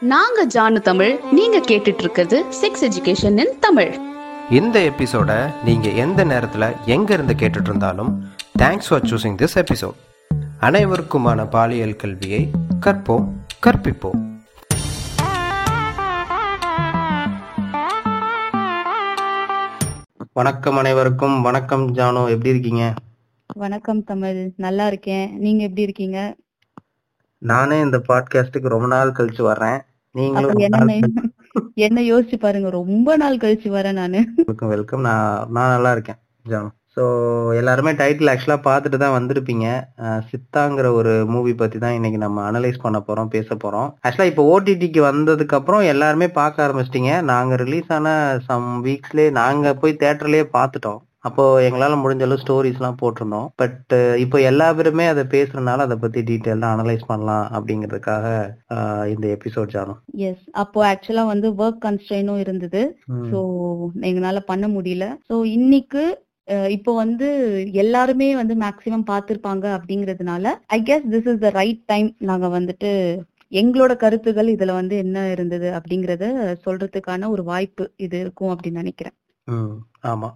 நாங்க ஜானு தமிழ் நீங்க கேட்டுட்டு இருக்கிறது செக்ஸ் எஜுகேஷன் இன் தமிழ். இந்த எபிசோட நீங்க எந்த நேரத்துல எங்க இருந்து கேட்டுட்டு இருந்தாலும் thanks for choosing this episode அனைவருக்குமான பாலியல் கல்வியை கற்போம் கற்பிப்போம். வணக்கம் அனைவருக்கும். வணக்கம் ஜானு எப்படி இருக்கீங்க? வணக்கம் தமிழ் நல்லா இருக்கேன். நீங்க எப்படி இருக்கீங்க? நானே இந்த பாட்காஸ்டுக்கு ரொம்ப நாள் கழிச்சு வர்றேன். என்ன யோசிச்சு பாருங்க ரொம்ப நாள் கழிச்சு வரேன் நானு. வெல்கம் வெல்கம் நான் நான் நல்லா இருக்கேன் ஜானு. ஸோ எல்லாருமே டைட்டில் ஆக்சுவலாக பார்த்துட்டு தான் வந்திருப்பீங்க. சித்தாங்கிற ஒரு மூவி பற்றி தான் இன்னைக்கு நம்ம அனலைஸ் பண்ண போகிறோம் பேச போகிறோம் ஆக்சுவலாக இப்போ ஓடிடிக்கு வந்ததுக்கு அப்புறம் எல்லாருமே பார்க்க ஆரம்பிச்சிட்டிங்க. நாங்கள் ரிலீஸ் ஆன சம் வீக்ஸ்லேயே நாங்கள் போய் தேட்டர்லேயே பார்த்துட்டோம். அப்போ எங்களால் முடிஞ்ச அளவு ஸ்டோரிஸ்லாம் போட்டிருந்தோம். பட் இப்போ எல்லா பேருமே அதை பேசுறதுனால அதை பற்றி டீட்டெயிலாக அனலைஸ் பண்ணலாம் அப்படிங்கிறதுக்காக இந்த எபிசோட் ஜானு எஸ் அப்போ ஆக்சுவலா வந்து ஒர்க் கன்ஸ்ட்ரெயினும் இருந்தது. சோ எங்களால பண்ண முடியல. சோ இன்னைக்கு இப்போ வந்து எல்லாருமே வந்து மேக்சிமம் பார்த்திருப்பாங்க அப்படிங்கறதுனால I guess this is the right time நாங்க வந்துட்டு எங்களோட கருத்துகள் இதுல வந்து என்ன இருந்தது அப்படிங்கறத சொல்றதுக்கான ஒரு வாய்ப்பு இது இருக்கும் அப்படின்னு நினைக்கிறேன். ஆமா.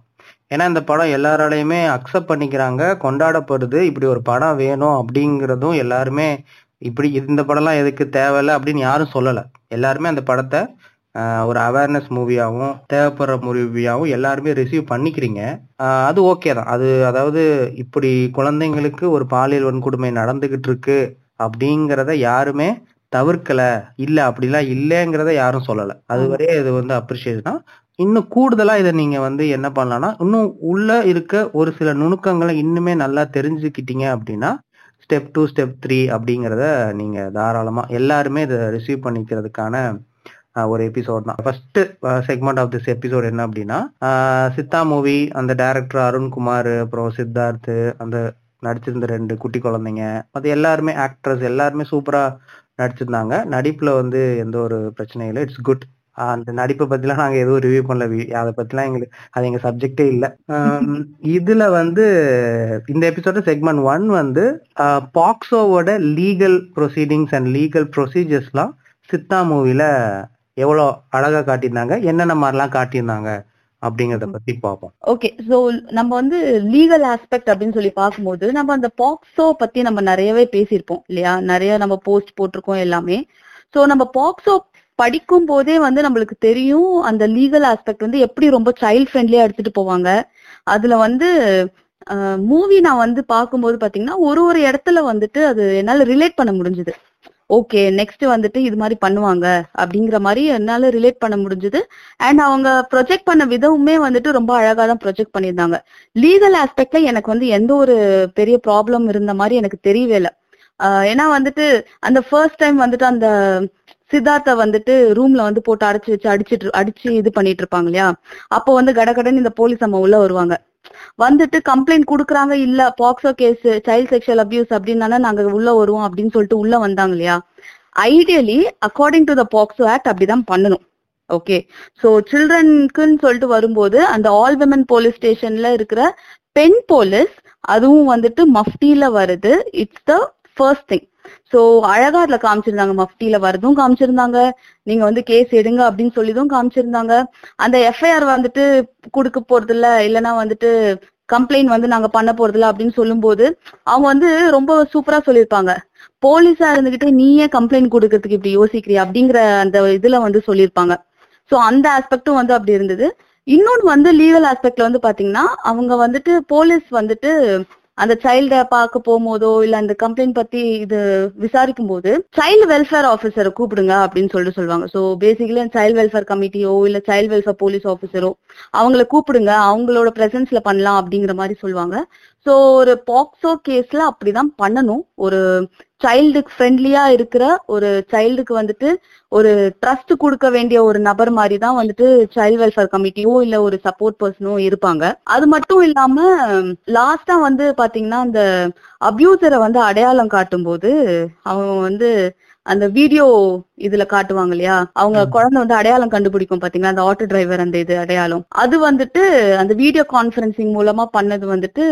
ஏன்னா இந்த படம் எல்லாராலையுமே அக்செப்ட் பண்ணிக்கிறாங்க கொண்டாடப்படுது. இப்படி ஒரு படம் வேணும் அப்படிங்கிறதும் எல்லாருமே இப்படி இந்த படம்லாம் எதுக்கு தேவையில்ல அப்படின்னு யாரும் சொல்லலை. எல்லாருமே அந்த படத்தை ஒரு அவேர்னஸ் மூவியாகவும் தேவைப்படுற மூவியாகவும் எல்லாருமே ரிசீவ் பண்ணிக்கிறீங்க. அது ஓகே தான். அது அதாவது இப்படி குழந்தைங்களுக்கு ஒரு பாலியல் வன்கொடுமை நடந்துகிட்டு இருக்கு அப்படிங்கிறத யாருமே தவிர்க்கல இல்ல அப்படிலாம் இல்லைங்கிறத யாரும் சொல்லல. அதுவரை இது வந்து அப்ரிஷியேட் தான். இன்னும் கூடுதலா இதை நீங்க வந்து என்ன பண்ணலாம்னா இன்னும் உள்ள இருக்க ஒரு சில நுணுக்கங்களை இன்னுமே நல்லா தெரிஞ்சுக்கிட்டீங்க அப்படின்னா ஸ்டெப் டூ ஸ்டெப் த்ரீ அப்படிங்கிறத நீங்க தாராளமா எல்லாருமே இதை ரிசீவ் பண்ணிக்கிறதுக்கான ஒரு எபிசோட் தான். First segment of this episode என்ன அப்படின்னா சித்தா மூவி அந்த டைரக்டர் அருண்குமார் அப்புறம் சித்தார்த் அந்த நடிச்சிருந்த ரெண்டு குட்டி குழந்தைங்க அது எல்லாருமே ஆக்ட்ரஸ் எல்லாருமே சூப்பரா நடிச்சிருந்தாங்க. நடிப்புல வந்து எந்த ஒரு பிரச்சனையும் இல்லை. இட்ஸ் குட் அந்த நடிப்பை பத்திலாம் நாங்க எதுவும் ரிவ்யூ பண்ணல. அதை பத்திலாம் எங்களுக்கு அது எங்க சப்ஜெக்டே இல்ல. இதுல வந்து இந்த எபிசோட செக்மெண்ட் ஒன் வந்து பாக்ஸோவோட லீகல் ப்ரொசீடிங்ஸ் அண்ட் லீகல் ப்ரொசீஜர்ஸ்லாம் சித்தா மூவில எவ்வளோ அழகா காட்டியிருந்தாங்க. என்னென்ன மாதிரிலாம் காட்டியிருந்தாங்க. அப்படிங்கறத பத்தி பார்ப்போம். ஓகே சோ நம்ம வந்து லீகல் ஆஸ்பெக்ட் அப்படின்னு சொல்லி பார்க்கும்போது நம்ம அந்த பாக்ஸோ பத்தி நம்ம நிறையவே பேசியிருப்போம் இல்லையா? நிறைய நம்ம போஸ்ட் போட்டிருக்கோம் எல்லாமே. சோ நம்ம பாக்ஸோ படிக்கும் போதே வந்து நம்மளுக்கு தெரியும் அந்த லீகல் ஆஸ்பெக்ட் வந்து எப்படி ரொம்ப சைல்ட் ஃப்ரெண்ட்லியா எடுத்துட்டு போவாங்க. அதுல வந்து மூவி நான் வந்து பார்க்கும்போது பாத்தீங்கன்னா ஒரு ஒரு இடத்துல வந்துட்டு அது என்னால ரிலேட் பண்ண முடிஞ்சது. ஓகே நெக்ஸ்ட் வந்துட்டு இது மாதிரி பண்ணுவாங்க அப்படிங்கிற மாதிரி என்னால ரிலேட் பண்ண முடிஞ்சது. அண்ட் அவங்க ப்ரொஜெக்ட் பண்ண விதமுமே வந்துட்டு ரொம்ப அழகா தான் ப்ரொஜெக்ட் பண்ணியிருந்தாங்க. லீகல் ஆஸ்பெக்ட்ல எனக்கு வந்து எந்த ஒரு பெரிய ப்ராப்ளம் இருந்த மாதிரி எனக்கு தெரியவே இல்லை. ஏன்னா வந்துட்டு அந்த ஃபர்ஸ்ட் டைம் வந்துட்டு அந்த சித்தார்த்த வந்துட்டு ரூம்ல வந்து போட்டு அடைச்சு வச்சு அடிச்சிட்டு அடிச்சு இது பண்ணிட்டு இருப்பாங்க இல்லையா? அப்போ வந்து கடகடன்னு இந்த போலீஸ் அம்மா உள்ள வருவாங்க. வந்துட்டு கம்ப்ளைண்ட் குடுக்குறாங்க இல்ல POCSO case child sexual abuse அப்படின்னா நாங்க உள்ள வருவோம் அப்படின்னு சொல்லிட்டு உள்ள வந்தாங்க இல்லையா? Ideally according to the POCSO act அப்படிதான் பண்ணணும். ஓகே சோ சில்ட்ரனுக்குன்னு சொல்லிட்டு வரும்போது அந்த ஆல் விமன் போலீஸ் ஸ்டேஷன்ல இருக்கிற பெண் போலீஸ் அதுவும் வந்துட்டு மஃப்டியில வருது. It's the first thing so அழகா அதுல காமிச்சிருந்தாங்க. மஃப்டில வரதும் காமிச்சிருந்தாங்க. நீங்க வந்து கேஸ் எடுங்க அப்படின்னு சொல்லிதும் காமிச்சிருந்தாங்க. அந்த எஃப்ஐஆர் வந்துட்டு கொடுக்க போறது இல்ல இல்லைன்னா வந்துட்டு கம்ப்ளைண்ட் வந்து நாங்க பண்ண போறது இல்ல அப்படின்னு சொல்லும்போது அவங்க வந்து ரொம்ப சூப்பரா சொல்லியிருப்பாங்க. போலீஸா இருந்துகிட்டு நீயே கம்ப்ளைண்ட் கொடுக்கறதுக்கு இப்படி யோசிக்கிறியா அப்படிங்கிற அந்த இதுல வந்து சொல்லியிருப்பாங்க. சோ அந்த ஆஸ்பெக்டும் வந்து அப்படி இருந்தது. இன்னொன்னு வந்து லீகல் ஆஸ்பெக்ட்ல வந்து பாத்தீங்கன்னா அவங்க வந்துட்டு போலீஸ் வந்துட்டு அந்த சைல்ட பார்க்க போகும்போதோ இல்ல அந்த கம்ப்ளைண்ட் பத்தி இது விசாரிக்கும் போது சைல்டு வெல்ஃபேர் ஆபீசரை கூப்பிடுங்க அப்படின்னு சொல்லிட்டு சொல்லுவாங்க. சோ பேசிக்கலி சைல்டு வெல்ஃபேர் கமிட்டியோ இல்ல சைல்டு வெல்ஃபேர் போலீஸ் ஆபீசரோ அவங்கள கூப்பிடுங்க. அவங்களோட பிரசன்ஸ்ல பண்ணலாம் அப்படிங்கிற மாதிரி சொல்லுவாங்க. சோ ஒரு பாக்ஸோ கேஸ்ல அப்படிதான் பண்ணணும். ஒரு சைல்டுக்கு ஃப்ரெண்ட்லியா இருக்கிற ஒரு சைல்டுக்கு வந்துட்டு ஒரு ட்ரஸ்ட் கொடுக்க வேண்டிய ஒரு நபர் மாதிரி தான் வந்துட்டு சைல்ட் வெல்ஃபேர் கமிட்டியோ இல்ல ஒரு சப்போர்ட் பர்சனோ இருப்பாங்க. அது மட்டும் இல்லாம லாஸ்டா வந்து பாத்தீங்கன்னா அந்த அபியூசரை வந்து அடையாளம் காட்டும் போது அவங்க வந்து அந்த வீடியோ இதுல காட்டுவாங்க இல்லையா? அவங்க. குழந்தை வந்து அடையாளம் கண்டுபிடிக்கும் பாத்தீங்களா? அந்த ஆட்டோ டிரைவர் அந்த இது அடையாளம். அது வந்துட்டு அந்த வீடியோ கான்பரன்சிங் மூலமா பண்ணது வந்துட்டு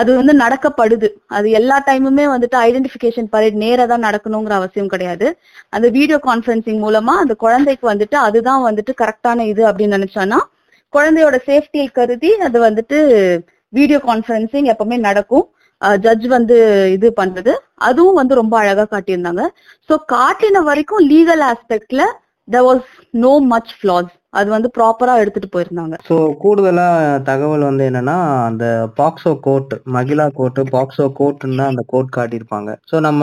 அது வந்து நடக்கப்படுது. அது எல்லா டைமுமே வந்துட்டு ஐடென்டிபிகேஷன் பரேட் நேரா தான் நடக்கணுங்கிற அவசியம் கிடையாது. அந்த வீடியோ கான்பரன்சிங் மூலமா அந்த குழந்தைக்கு வந்துட்டு அதுதான் வந்துட்டு கரெக்டான இது அப்படின்னு நினைச்சானா குழந்தையோட சேஃப்டியை கருதி அது வந்துட்டு வீடியோ கான்பரன்சிங் எப்பவுமே நடக்கும். ஜட்ஜ் வந்து இது பண்றது அதுவும் வந்து ரொம்ப அழகா காட்டியிருந்தாங்க. சோ காட்டின வரைக்கும் legal ஆஸ்பெக்ட்ல there was no much flaws அது வந்து ப்ராப்பரா எடுத்துட்டு போயிருந்தாங்க. ஸோ கூடுதலா தகவல் வந்து என்னன்னா அந்த POCSO court Mahila court POCSO கோர்ட்னு தான் அந்த கோர்ட் காட்டியிருப்பாங்க. ஸோ நம்ம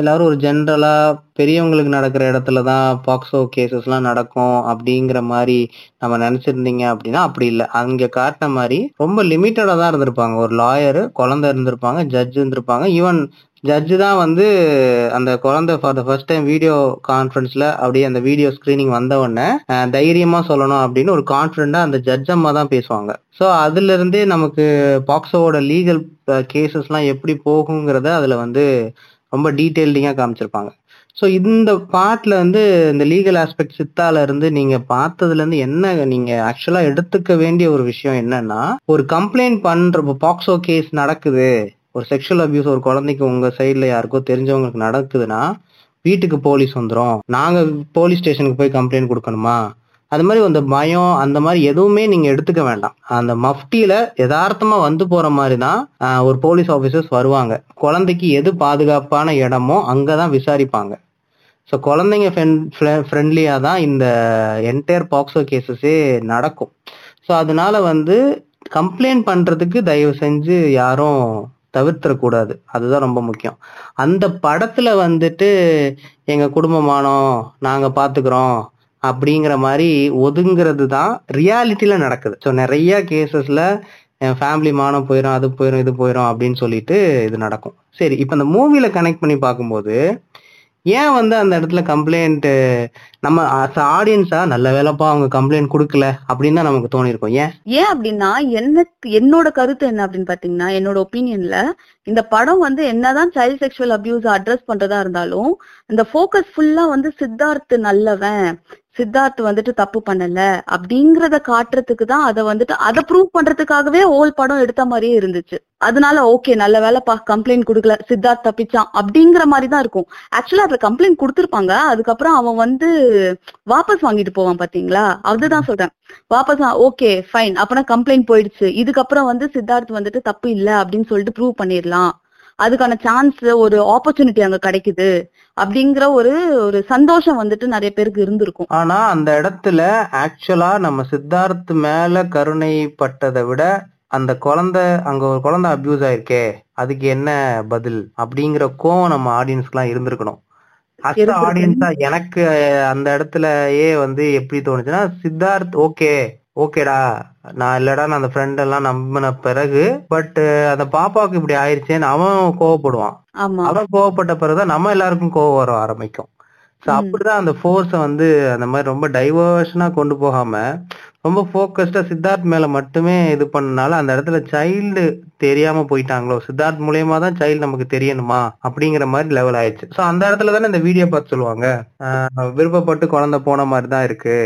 எல்லாரும் ஒரு ஜென்ரலா பெரியவங்களுக்கு நடக்கிற இடத்துல தான் பாக்ஸோ கேசஸ்லாம் நடக்கும் அப்படிங்கிற மாதிரி நம்ம நினைச்சிருந்தீங்க அப்படின்னா அப்படி இல்லை. அங்க காட்டின மாதிரி ரொம்ப லிமிட்டடா தான் இருந்திருப்பாங்க. ஒரு லாயரு குழந்தை இருந்திருப்பாங்க ஜட்ஜ் இருந்திருப்பாங்க. ஈவன் ஜட்ஜு தான் வந்து அந்த குழந்தை for the first time video கான்ஃபரன்ஸ்ல அப்படியே அந்த வீடியோ ஸ்கிரீனிங் வந்த உடனே தைரியமா சொல்லணும் அப்படின்னு ஒரு கான்ஃபிடண்டா அந்த ஜட்ஜ் அம்மா தான் பேசுவாங்க. ஸோ அதுல இருந்தே நமக்கு பாக்ஸோவோட லீகல் கேசஸ்லாம் எப்படி போகுங்கிறத அதுல வந்து ரொம்ப டீட்டெயில்டிங்காக காமிச்சிருப்பாங்க. ஸோ இந்த பார்ட்ல வந்து இந்த லீகல் ஆஸ்பெக்ட் சித்தால இருந்து நீங்க பார்த்ததுல இருந்து என்ன நீங்க ஆக்சுவலா எடுத்துக்க வேண்டிய ஒரு விஷயம் என்னன்னா ஒரு கம்ப்ளைண்ட் பண்ற பாக்ஸோ கேஸ் நடக்குது ஒரு செக்ஷுவல் அபியூஸ் ஒரு குழந்தைக்கு உங்க சைட்ல யாருக்கோ தெரிஞ்சவங்களுக்கு நடக்குதுன்னா வீட்டுக்கு போலீஸ் வந்துடும் நாங்க போலீஸ் ஸ்டேஷனுக்கு போய் கம்ப்ளைண்ட் கொடுக்கணுமா? அது மாதிரி அந்த பயம் அந்த மாதிரி எதுவுமே நீங்க எடுத்துக்க வேண்டாம். அந்த மஃப்டியில யதார்த்தமா வந்து போற மாதிரி தான் ஒரு போலீஸ் ஆஃபீஸர்ஸ் வருவாங்க. குழந்தைக்கு எது பாதுகாப்பான இடமோ அங்கதான் விசாரிப்பாங்க. ஸோ குழந்தைங்க ஃப்ரெண்ட்லியாக தான் இந்த என்டையர் பாக்ஸோ கேசஸே நடக்கும். ஸோ அதனால வந்து கம்ப்ளைண்ட் பண்ணுறதுக்கு தயவு செஞ்சு யாரும் தவிர்த்திடக்கூடாது. அதுதான் ரொம்ப முக்கியம். அந்த படத்துல வந்துட்டு எங்க குடும்பமானோம் நாங்க பாத்துக்கிறோம் அப்படிங்கிற மாதிரி ஒதுங்கிறது தான் ரியாலிட்டியில நடக்குது. ஸோ நிறைய கேசஸ்ல என் ஃபேமிலி மானம் போயிடும் அது போயிடும் இது போயிடும் அப்படின்னு சொல்லிட்டு இது நடக்கும். சரி இப்போ இந்த மூவியில கனெக்ட் பண்ணி பார்க்கும்போது ஏன் வந்து அந்த இடத்துல கம்ப்ளைண்ட் நம்ம ஆடியன்ஸா நல்ல வேலைப்பா அவங்க கம்ப்ளைண்ட் கொடுக்கல அப்படின்னு தான் நமக்கு தோணிருக்கும் ஏன்? ஏன் அப்படின்னா எனக்கு என்னோட கருத்து என்ன அப்படின்னு பாத்தீங்கன்னா என்னோட ஒப்பீனியன்ல இந்த படம் வந்து என்னதான் சைல்ட் செக்ஷுவல் அபியூஸ் அட்ரஸ் பண்றதா இருந்தாலும் இந்த போக்கஸ் ஃபுல்லா வந்து சித்தார்த் நல்லவன் சித்தார்த் வந்துட்டு தப்பு பண்ணல அப்படிங்கறத காட்டுறதுக்கு தான் அதை வந்துட்டு அதை ப்ரூவ் பண்றதுக்காகவே ஓல் படம் எடுத்த மாதிரியே இருந்துச்சு. அதனால ஓகே நல்ல வேலைப்பா கம்ப்ளைண்ட் கொடுக்கல. சித்தார்த் தப்பிச்சான் அப்படிங்கிற மாதிரி தான் இருக்கும். ஆக்சுவலா அதுல கம்ப்ளைண்ட் கொடுத்திருப்பாங்க. அதுக்கப்புறம் அவன் வந்து வாபஸ் வாங்கிட்டு போவான் பாத்தீங்களா? அதுதான் சொல்றேன். வாபஸ் ஓகே ஃபைன் அப்பனா கம்ப்ளைண்ட் போயிடுச்சு. இதுக்கப்புறம் வந்து சித்தார்த் வந்துட்டு தப்பு இல்ல அப்படின்னு சொல்லிட்டு ப்ரூவ் பண்ணிடலாம். அதுக்கான சான்ஸ் ஒரு ஆப்பர்ச்சுனிட்டி அங்க கிடைக்குது அப்படிங்கிற ஒரு ஒரு சந்தோஷம் வந்துட்டு நிறைய பேருக்கு இருந்திருக்கும் ஆனா அந்த இடத்துல ஆக்சுவலா நம்ம சித்தார்த் மேல கருணைப்பட்டதை விட அந்த குழந்தை அங்க ஒரு குழந்தை அபியூஸ் ஆயிருக்கே அதுக்கு என்ன பதில் அப்படிங்கிற கோவம் நம்ம ஆடியன்ஸ்க்குலாம் இருந்திருக்கணும் அஸ். ஆடியன்ஸா எனக்கு அந்த இடத்துலயே வந்து எப்படி தோணுச்சுன்னா சித்தார்த் ஓகே ஓகேடா நான் இல்லடா நான் அந்த ஃப்ரெண்ட் எல்லாம் நம்பின பிறகு பட் அந்த பாப்பாவுக்கு இப்படி ஆயிருச்சேன்னு அவன் கோவப்படுவான். அவன் கோவப்பட்ட பிறகுதான் நம்ம எல்லாருக்கும் கோவம் வர ஆரம்பிக்கும். ஸோ. அப்படிதான் அந்த ஃபோர்ஸை வந்து அந்த மாதிரி ரொம்ப டைவர்ஷனா கொண்டு போகாம ரொம்ப ஃபோக்கஸ்டா சித்தார்த் மேல மட்டுமே இது பண்ணனால அந்த இடத்துல சைல்டு தெரியாம போயிட்டாங்களோ சித்தார்த் மூலியமா தான் சைல்டு நமக்கு தெரியணுமா அப்படிங்கிற மாதிரி லெவல் ஆயிடுச்சு. ஸோ அந்த இடத்துல தானே இந்த வீடியோ பார்த்து சொல்லுவாங்க? ஆஹ் விருப்பப்பட்டு குழந்தை போன மாதிரி தான் இருக்கு.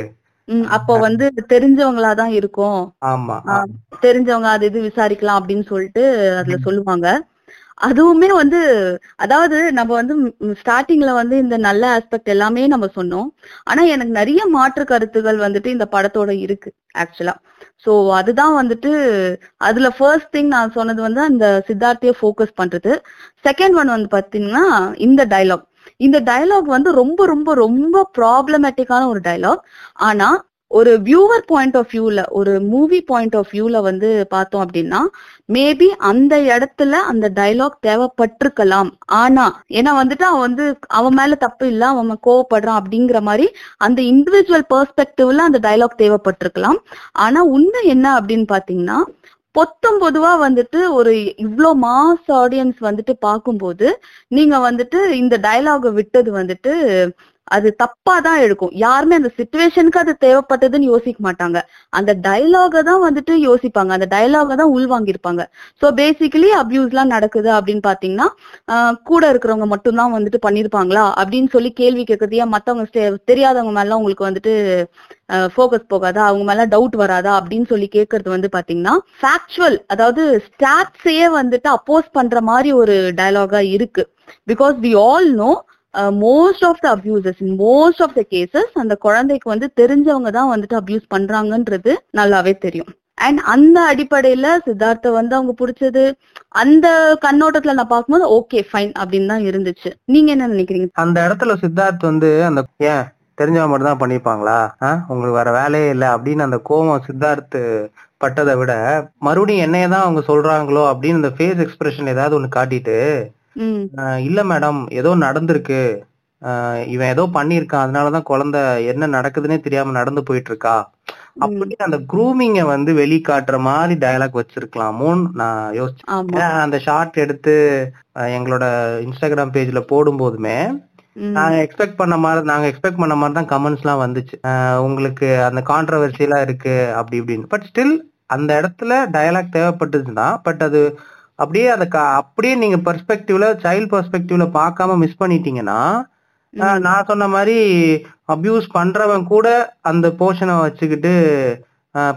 அப்போ வந்து தெரிஞ்சவங்களா தான் இருக்கும். ஆமா தெரிஞ்சவங்க அது இது விசாரிக்கலாம் அப்படின்னு சொல்லிட்டு அதுல சொல்லுவாங்க. அதுவுமே வந்து அதாவது நம்ம வந்து ஸ்டார்டிங்ல வந்து இந்த நல்ல ஆஸ்பெக்ட் எல்லாமே நம்ம சொன்னோம். ஆனா எனக்கு நிறைய மாற்று கருத்துகள் வந்துட்டு இந்த படத்தோட இருக்கு ஆக்சுவலா சோ அதுதான் வந்துட்டு அதுல ஃபர்ஸ்ட் திங் நான் சொன்னது வந்து அந்த சித்தார்த்தைய ஃபோக்கஸ் பண்றது. செகண்ட் ஒன் வந்து பாத்தீங்கன்னா இந்த டயலாக் இந்த டயலாக் வந்து ரொம்ப ரொம்ப ரொம்ப ப்ராப்ளமேட்டிக்கான ஒரு டயலாக் ஆனா ஒரு வியூவர் பாயிண்ட் ஆஃப் வியூல ஒரு மூவி பாயிண்ட் ஆஃப் வியூல வந்து பார்த்தோம் அப்படின்னா மேபி அந்த இடத்துல அந்த டைலாக் தேவைப்பட்டிருக்கலாம். ஆனா ஏன்னா வந்துட்டு அவன் வந்து அவன் மேல தப்பு இல்ல அவன் கோவப்படுறான் அப்படிங்கிற மாதிரி அந்த இண்டிவிஜுவல் பெர்ஸ்பெக்டிவ்ல அந்த டைலாக் தேவைப்பட்டிருக்கலாம். ஆனா உண்மை என்ன அப்படின்னு பாத்தீங்கன்னா பொத்தம் பொதுவா வந்துட்டு ஒரு இவ்வளோ மாஸ் ஆடியன்ஸ் வந்துட்டு பார்க்கும்போது நீங்க வந்துட்டு இந்த டயலாக விட்டது வந்துட்டு அது தப்பா தான் எடுக்கும். யாருமே அந்த சுச்சுவேஷனுக்கு அது தேவைப்பட்டதுன்னு யோசிக்க மாட்டாங்க. அந்த டயலாக தான் வந்துட்டு யோசிப்பாங்க. அந்த டயலாக தான் உள்வாங்கியிருப்பாங்க. சோ பேசிக்கலி அபியூஸ் எல்லாம் நடக்குது அப்படின்னு பாத்தீங்கன்னா கூட இருக்கிறவங்க மட்டும்தான் வந்துட்டு பண்ணிருப்பாங்களா அப்படின்னு சொல்லி கேள்வி கேட்கறதையா மத்தவங்க தெரியாதவங்க மேல உங்களுக்கு வந்துட்டு ஃபோக்கஸ் போகாதா? அவங்க மேல டவுட் வராதா? அப்படின்னு சொல்லி கேட்கறது வந்து பாத்தீங்கன்னா ஃபேக்சுவல் அதாவது ஸ்டாட்ஸையே வந்துட்டு அப்போஸ் பண்ற மாதிரி ஒரு டயலாகா இருக்கு. Because we all know most of the abuses most of the cases அந்த குழந்தைக்கு வந்து தெரிஞ்சவங்க தான் வந்துட்டு அபியூஸ் பண்றாங்கன்றது நல்லாவே தெரியும். அண்ட் அந்த அடிப்படையில சித்தார்த்த வந்து அவங்க பிடிச்சது அந்த கண்ணோட்டத்துல நான் பார்க்கும்போது ஓகே ஃபைன் அப்படின்னு தான் இருந்துச்சு. நீங்க என்ன நினைக்கிறீங்க? அந்த இடத்துல சித்தார்த் வந்து அந்த ஏன் தெரிஞ்சவங்க மட்டும் தான் பண்ணிருப்பாங்களா உங்களுக்கு வேற வேலையே இல்லை அப்படின்னு அந்த கோவம் சித்தார்த் பட்டதை விட மறுபடியும் என்னையதான் அவங்க சொல்றாங்களோ அப்படின்னு இந்த ஃபேஸ் எக்ஸ்பிரஷன் ஏதாவது ஒண்ணு காட்டிட்டு இல்ல மேடம் ஏதோ நடந்திருக்கு. இவன் ஏதோ பண்ணியிருக்கான் அதனாலதான் குழந்தை என்ன நடக்குதுன்னே தெரியாம நடந்து போயிட்டு இருக்கா அப்படின்னு அந்த க்ரூமிங்க வந்து வெளிக்காட்டுற மாதிரி டயலாக் வச்சிருக்கலாமோன்னு நான் யோசிச்சேன். அந்த ஷார்ட் எடுத்து எங்களோட இன்ஸ்டாகிராம் பேஜ்ல போடும் போதுமே. நாங்க எக்ஸ்பெக்ட் பண்ண மாதிரி நாங்க எக்ஸ்பெக்ட் பண்ண மாதிரி தான் கமெண்ட்ஸ் எல்லாம் வந்துச்சு. உங்களுக்கு அந்த கான்ட்ரவர்சி எல்லாம் இருக்கு அப்படி இப்படின்னு. பட் ஸ்டில் அந்த இடத்துல டயலாக் தேவைப்பட்டுச்சுன்னா பட் அது அப்படியே அதை க- அப்படியே நீங்க பெர்ஸ்பெக்டிவ்ல சைல்ட் பெர்ஸ்பெக்டிவ்ல பார்க்காம மிஸ் பண்ணிட்டீங்கன்னா நான் சொன்ன மாதிரி அபியூஸ் பண்றவன் கூட அந்த போர்ஷனை வச்சுக்கிட்டு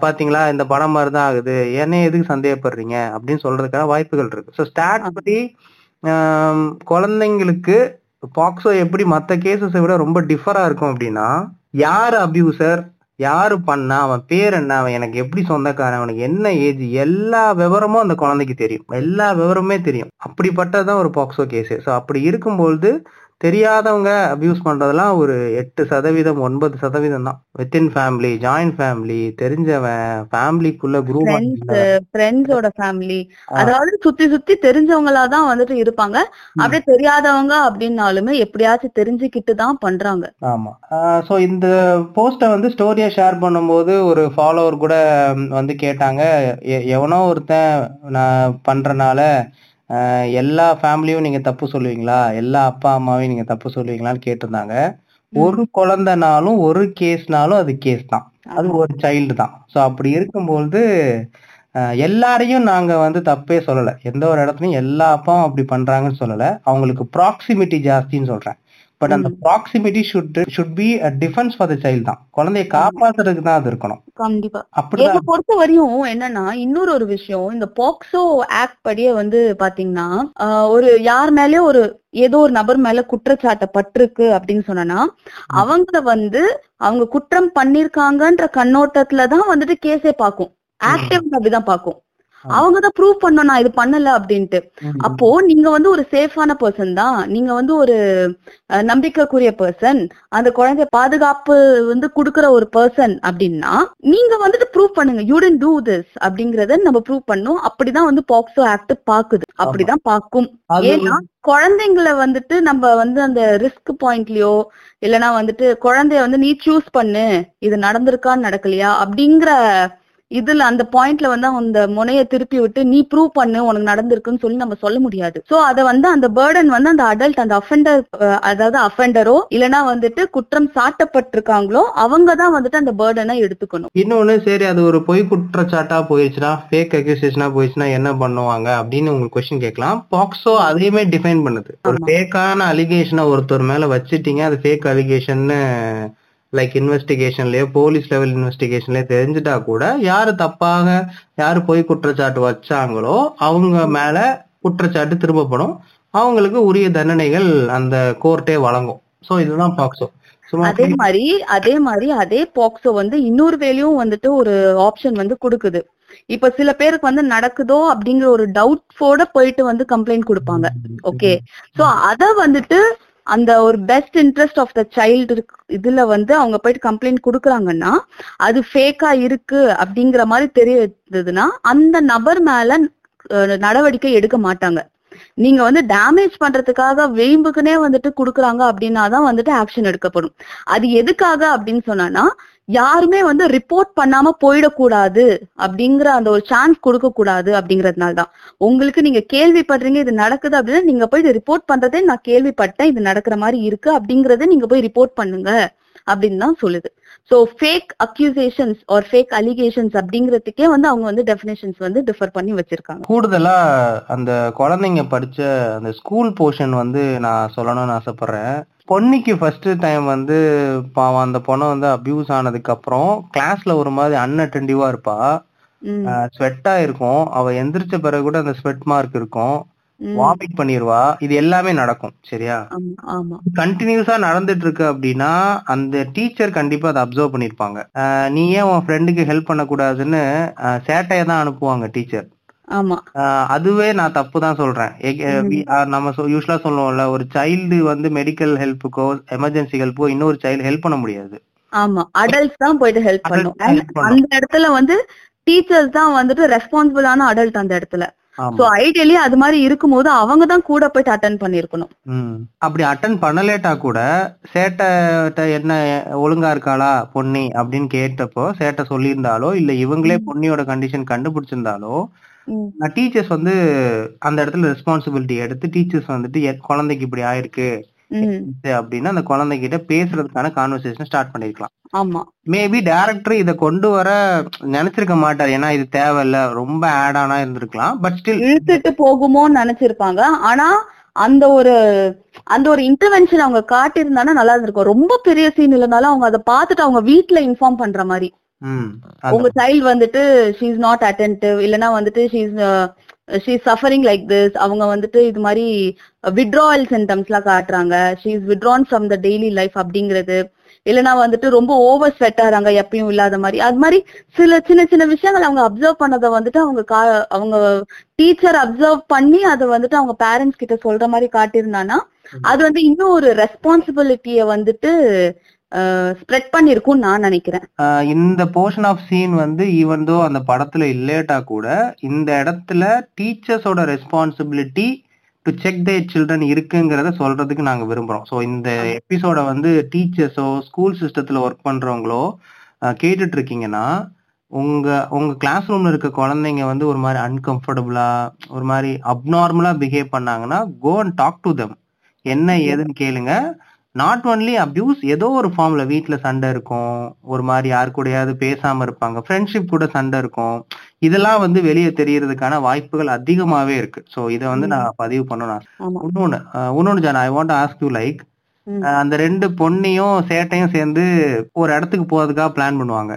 பாத்தீங்களா இந்த படம் மாதிரி தான் ஆகுது. என்ன எதுக்கு சந்தேகப்படுறீங்க? அப்படின்னு சொல்றதுக்கான வாய்ப்புகள் இருக்கு. ஸோ ஸ்டாட் படி குழந்தைங்களுக்கு பாக்ஸோ எப்படி மத்த கேசஸை விட ரொம்ப டிஃபரா இருக்கும் அப்படின்னா யாரு அபியூசர் யாரு பண்ணா அவன் பேர் என்ன அவன் எனக்கு எப்படி சொந்தக்காரன் அவனுக்கு என்ன ஏஜ் எல்லா விவரமும் அந்த குழந்தைக்கு தெரியும். எல்லா விவரமுமே தெரியும். அப்படிப்பட்டதுதான் ஒரு பாக்ஸோ கேஸ் ஸோ அப்படி இருக்கும்பொழுது தெரியாதவங்க அபியூஸ் பண்றதெல்லாம் ஒரு எட்டு சதவீதம் ஒன்பது சதவீதம் தான். வித்தின் ஃபேமிலி ஜாயிண்ட் ஃபேமிலி தெரிஞ்சவன் ஃபேமிலிக்குள்ள குரூப் ஃப்ரெண்ட்ஸ் ஃப்ரெண்ட்ஸோட ஃபேமிலி அதாவது சுத்தி சுத்தி தெரிஞ்சவங்களா தான் வந்துட்டு இருப்பாங்க. அப்படியே தெரியாதவங்க அப்படின்னாலுமே எப்படியாச்சும் தெரிஞ்சுக்கிட்டு தான் பண்றாங்க. ஆமா. ஸோ இந்த போஸ்ட்டை வந்து ஸ்டோரியா ஷேர் பண்ணும்போது ஒரு ஃபாலோவர் கூட வந்து கேட்டாங்க. எவனோ ஒருத்தன் நான் பண்றனால எல்லா ஃபேமிலியும் நீங்க தப்பு சொல்லுவீங்களா? எல்லா அப்பா அம்மாவையும் நீங்க தப்பு சொல்லுவீங்களான்னு கேட்டிருந்தாங்க. ஒரு குழந்தைனாலும் ஒரு கேஸ்னாலும் அது கேஸ் தான். அது ஒரு சைல்டு தான். ஸோ அப்படி இருக்கும்போது எல்லாரையும் நாங்க வந்து தப்பே சொல்லல. எந்த ஒரு இடத்துலயும் எல்லா அப்பாவும் அப்படி பண்றாங்கன்னு சொல்லல. அவங்களுக்கு ப்ராக்சிமிட்டி ஜாஸ்தின்னு சொல்றேன். பட் அந்த proximity should should be a defence for the child தான். குழந்தைய காப்பாத்துறதுக்கு தான் அது இருக்கணும். கண்டிப்பா. என்ன பொறுத்த வரையும் என்னன்னா இன்னொரு ஒரு விஷயம் இந்த போக்சோ ஆக்ட் படியே வந்து பாத்தீங்கன்னா ஒரு யார் மேலயோ ஒரு ஏதோ ஒரு நபர் மேல குற்றச்சாட்டு பட்டிருக்கு அப்படின்னு சொன்னா அவங்க வந்து அவங்க குற்றம் பண்ணிருக்காங்கன்ற கண்ணோட்டத்துல தான் வந்துட்டு கேஸே பார்க்கும். ஆக்டிவ் அப்படிதான் பார்க்கும். அவங்க தான் ப்ரூவ் பண்ணணும் நான் இது பண்ணல அப்படின்ட்டு. அப்போ நீங்க வந்து ஒரு சேஃபான பர்சன் தான். நீங்க வந்து ஒரு நம்பிக்கைக்குரிய பர்சன் அந்த குழந்தை பாதுகாப்பு வந்து குடுக்குற ஒரு பர்சன் அப்படின்னா நீங்க வந்துட்டு ப்ரூவ் பண்ணுங்க. யூ டென்ட் டூ திஸ் அப்படிங்கறத நம்ம ப்ரூவ் பண்ணும். அப்படிதான் வந்து பாக்ஸோ ஆக்ட் பாக்குது. அப்படிதான் பாக்கும். ஏன்னா குழந்தைங்களை வந்துட்டு நம்ம வந்து அந்த ரிஸ்க் பாயிண்ட்லயோ இல்லனா வந்துட்டு குழந்தைய வந்து நீ சூஸ் பண்ணு. இது நடந்திருக்கா நடக்கலையா அப்படிங்கிற இதுல அந்த பாயிண்ட்ல வந்து அந்த முனைய திருப்பி விட்டு நீ ப்ரூவ் பண்ணு உனக்கு நடந்திருக்குன்னு சொல்லி நம்ம சொல்ல முடியாது. சோ அத வந்து அந்த பேர்டன் வந்து அந்த அடல்ட் அந்த அஃபெண்டர் அதாவது அஃபெண்டரோ இல்லனா வந்துட்டு குற்றம் சாட்டப்பட்டிருக்காங்களோ அவங்க தான் வந்துட்டு அந்த பேர்டனை எடுத்துக்கணும். இன்னொன்னு சரி அது ஒரு பொய் குற்றச்சாட்டா போயிடுச்சுன்னா ஃபேக் அக்யூசேஷனா போயிடுச்சுன்னா என்ன பண்ணுவாங்க அப்படின்னு உங்களுக்கு கொஸ்டின் கேட்கலாம். பாக்ஸோ அதையுமே டிஃபைன் பண்ணுது. ஒரு. ஃபேக்கான அலிகேஷனை ஒருத்தர் மேல வச்சிட்டீங்க அது ஃபேக் அலிகேஷன்னு லைக் இன்வெஸ்டிகேஷன்லயோ போலீஸ் லெவல் இன்வெஸ்டிகேஷன்லயோ தெரிஞ்சுட்டா கூட யாரு தப்பாக யாரு பொய் குற்றச்சாட்டு வச்சாங்களோ அவங்க மேல குற்றச்சாட்டு திரும்பப்படும். அவங்களுக்கு உரிய தண்டனைகள் அந்த கோர்ட்டே வழங்கும். சோ இதுதான் பாக்ஸோ அதே மாதிரி அதே மாதிரி அதே பாக்ஸோ வந்து இன்னொரு வேலையும் வந்துட்டு ஒரு ஆப்ஷன் வந்து கொடுக்குது. இப்ப சில பேருக்கு வந்து நடக்குதோ அப்படிங்கிற ஒரு டவுட்ஸோட போயிட்டு வந்து கம்ப்ளைண்ட் கொடுப்பாங்க. ஓகே சோ அத வந்துட்டு அந்த ஒரு best interest of the child இதுல வந்து அவங்க போயிட்டு கம்ப்ளைண்ட் கொடுக்குறாங்கன்னா அது ஃபேக்கா இருக்கு அப்படிங்கிற மாதிரி தெரிய இருந்ததுன்னா அந்த நபர் மேல நடவடிக்கை எடுக்க மாட்டாங்க. நீங்க வந்து டேமேஜ் பண்றதுக்காக வேம்புக்குனே வந்துட்டு குடுக்குறாங்க அப்படின்னாதான் வந்துட்டு ஆக்ஷன் எடுக்கப்படும். அது எதுக்காக அப்படின்னு சொன்னானா யாருமே வந்து ரிப்போர்ட் பண்ணாம போயிடக்கூடாது அப்படிங்கிற அந்த ஒரு சான்ஸ் கொடுக்க கூடாது அப்படிங்கறதுனால தான் உங்களுக்கு நீங்க கேள்விப்படுறீங்க இது நடக்குது அப்படின்னா நீங்க போய் இது ரிப்போர்ட் பண்றதே நான் கேள்விப்பட்டேன் இது நடக்கிற மாதிரி இருக்கு அப்படிங்கறத நீங்க போய் ரிப்போர்ட் பண்ணுங்க அப்படின்னு தான் சொல்லுது. So fake accusations or fake allegations அப்படிங்கறதுக்கே வந்து அவங்க வந்து டெஃபினேஷன்ஸ் வந்து டிஃபர் பண்ணி வச்சிருக்காங்க. கூடுதலா அந்த குழந்தைங்க படிச்ச அந்த ஸ்கூல் போர்ஷன் வந்து நான் சொல்லணும்னு ஆசைப்படுறேன். பொன்னிக்கு ஃபர்ஸ்ட் டைம் வந்து பாவம் அந்த பொண்ணு வந்து அபியூஸ் ஆனதுக்கு அப்புறம் கிளாஸ்ல ஒரு மாதிரி அன்அட்டென்டிவா இருப்பா. ஸ்வெட்டா இருக்கும். அவ எந்திரிச்ச பிறகு கூட அந்த ஸ்வெட் மார்க் இருக்கும். வாமிட் பண்ணிருவா. இது எல்லாமே நடக்கும் சரியா? கண்டினியூஸா நடந்துட்டு இருக்கு அப்படின்னா அந்த டீச்சர் கண்டிப்பா அதை அப்சர்வ் பண்ணிருப்பாங்க. நீ ஏன் உன் ஃப்ரெண்டுக்கு ஹெல்ப் பண்ணக்கூடாதுன்னு ஆஹ் சேட்டையை தான் அனுப்புவாங்க டீச்சர் அதுவே நான் தப்பு தான் சொல்றேன் நம்ம யூஸ்வலா சொல்லுவோம்ல ஒரு சைல்டு வந்து மெடிக்கல் ஹெல்ப்புக்கோ எமர்ஜென்சி ஹெல்ப்புக்கோ இன்னொரு சைல்டு ஹெல்ப் பண்ண முடியாது. ஆமா. அடல்ட்ஸ் தான் போயிட்டு ஹெல்ப் பண்ணும். அந்த இடத்துல வந்து டீச்சர்ஸ் தான் வந்துட்டு ரெஸ்பான்சிபிளான அடல்ட் அந்த இடத்துல. சோ ஐடியலி அது மாதிரி இருக்கும்போது அவங்க தான் கூட போயிட்டு அட்டன் பண்ணிருக்கணும். அப்படி அட்டன் பண்ணலேட்டா கூட சேட்டை என்ன ஒழுங்கா இருக்காளா பொன்னி அப்படின்னு கேட்டப்போ சேட்டை சொல்லியிருந்தாலோ இல்ல இவங்களே பொன்னியோட கண்டிஷன் கண்டுபிடிச்சிருந்தாலோ டீச்சர்ஸ் வந்து அந்த இடத்துல ரெஸ்பான்சிபிலிட்டி எடுத்து டீச்சர்ஸ் வந்துட்டு குழந்தைக்கு இப்படி ஆயிருக்கு அப்படின்னா அந்த குழந்தைகிட்ட பேசுறதுக்கான கான்வர்சேஷன் ஸ்டார்ட் பண்ணிருக்கலாம். ஆமா. மேபி டைரக்டர் இத கொண்டு வர நினைச்சிருக்க மாட்டார். ஏன்னா இது தேவையில்ல ரொம்ப ஆட் ஆனா இருந்திருக்கலாம் பட் ஸ்டில் இழுத்துட்டு போகுமோன்னு நினைச்சிருப்பாங்க. ஆனா அந்த ஒரு அந்த ஒரு இன்டர்வென்ஷன் அவங்க காட்டியிருந்தானா நல்லா இருந்திருக்கும். ரொம்ப பெரிய சீன் இல்லைனாலும் அவங்க அதை பார்த்துட்டு அவங்க வீட்ல இன்ஃபார்ம் பண்ற மாதிரி. உங்க சைல்டு வந்துட்டு ஷீ இஸ் நாட் அட்டென்டிவ் இல்லனா வந்துட்டு she is she suffering like this அவங்க வந்துட்டு இது மாதிரி விட்ராவல் சிம்டம்ஸ் எல்லாம் காட்டுறாங்க. She is withdrawn from the daily life அப்படிங்கிறது. இல்லனா வந்துட்டு ரொம்ப ஓவர் ஸ்வெட் ஆறாங்க எப்பயும் இல்லாத மாதிரி. அது மாதிரி சில சின்ன சின்ன விஷயங்கள் அவங்க அப்சர்வ் பண்ணதை வந்துட்டு அவங்க கா- அவங்க டீச்சர் அப்சர்வ் பண்ணி அதை வந்துட்டு அவங்க பேரண்ட்ஸ் கிட்ட சொல்ற மாதிரி காட்டியிருந்தானா அது வந்து இன்னும் ஒரு ரெஸ்பான்சிபிலிட்டிய வந்துட்டு ஸ்ப்ரெட் பண்ணிருக்கும்னு நான் நினைக்கிறேன். இந்த போர்ஷன் ஆஃப் சீன் வந்து ஈவன் தோ அந்த படத்துல இல்லேட்டா கூட இந்த இடத்துல டீச்சர்ஸோட responsibility to check the children இருக்குங்கிறத சொல்றதுக்கு நாங்க விரும்புறோம். ஸோ இந்த எபிசோட வந்து டீச்சர்ஸோ ஸ்கூல் சிஸ்டத்துல ஒர்க் பண்றவங்களோ கேட்டுட்டு இருக்கீங்கன்னா உங்க உங்க கிளாஸ் ரூம்ல இருக்க குழந்தைங்க வந்து ஒரு மாதிரி அன்கம்ஃபர்டபுளா ஒரு மாதிரி அப்நார்மலா பிஹேவ் பண்ணாங்கன்னா go and talk to them என்ன ஏதுன்னு கேளுங்க. நாட் ஒன்லி அபியூஸ் ஏதோ ஒரு ஃபார்ம்ல வீட்ல சண்டை இருக்கும். ஒரு மாதிரி யாரு கூடயாவது பேசாம இருப்பாங்க. ஃப்ரெண்ட்ஷிப் கூட சண்டை இருக்கும். இதெல்லாம் வந்து வெளியே தெரியறதுக்கான வாய்ப்புகள் அதிகமாவே இருக்கு. சோ இதை வந்து நான் பதிவு பண்ணணும். இன்னொன்னு இன்னொன்னு John I want ask you like. அந்த ரெண்டு பொண்ணையும் சேட்டையும் சேர்ந்து ஒரு இடத்துக்கு போறதுக்காக பிளான் பண்ணுவாங்க.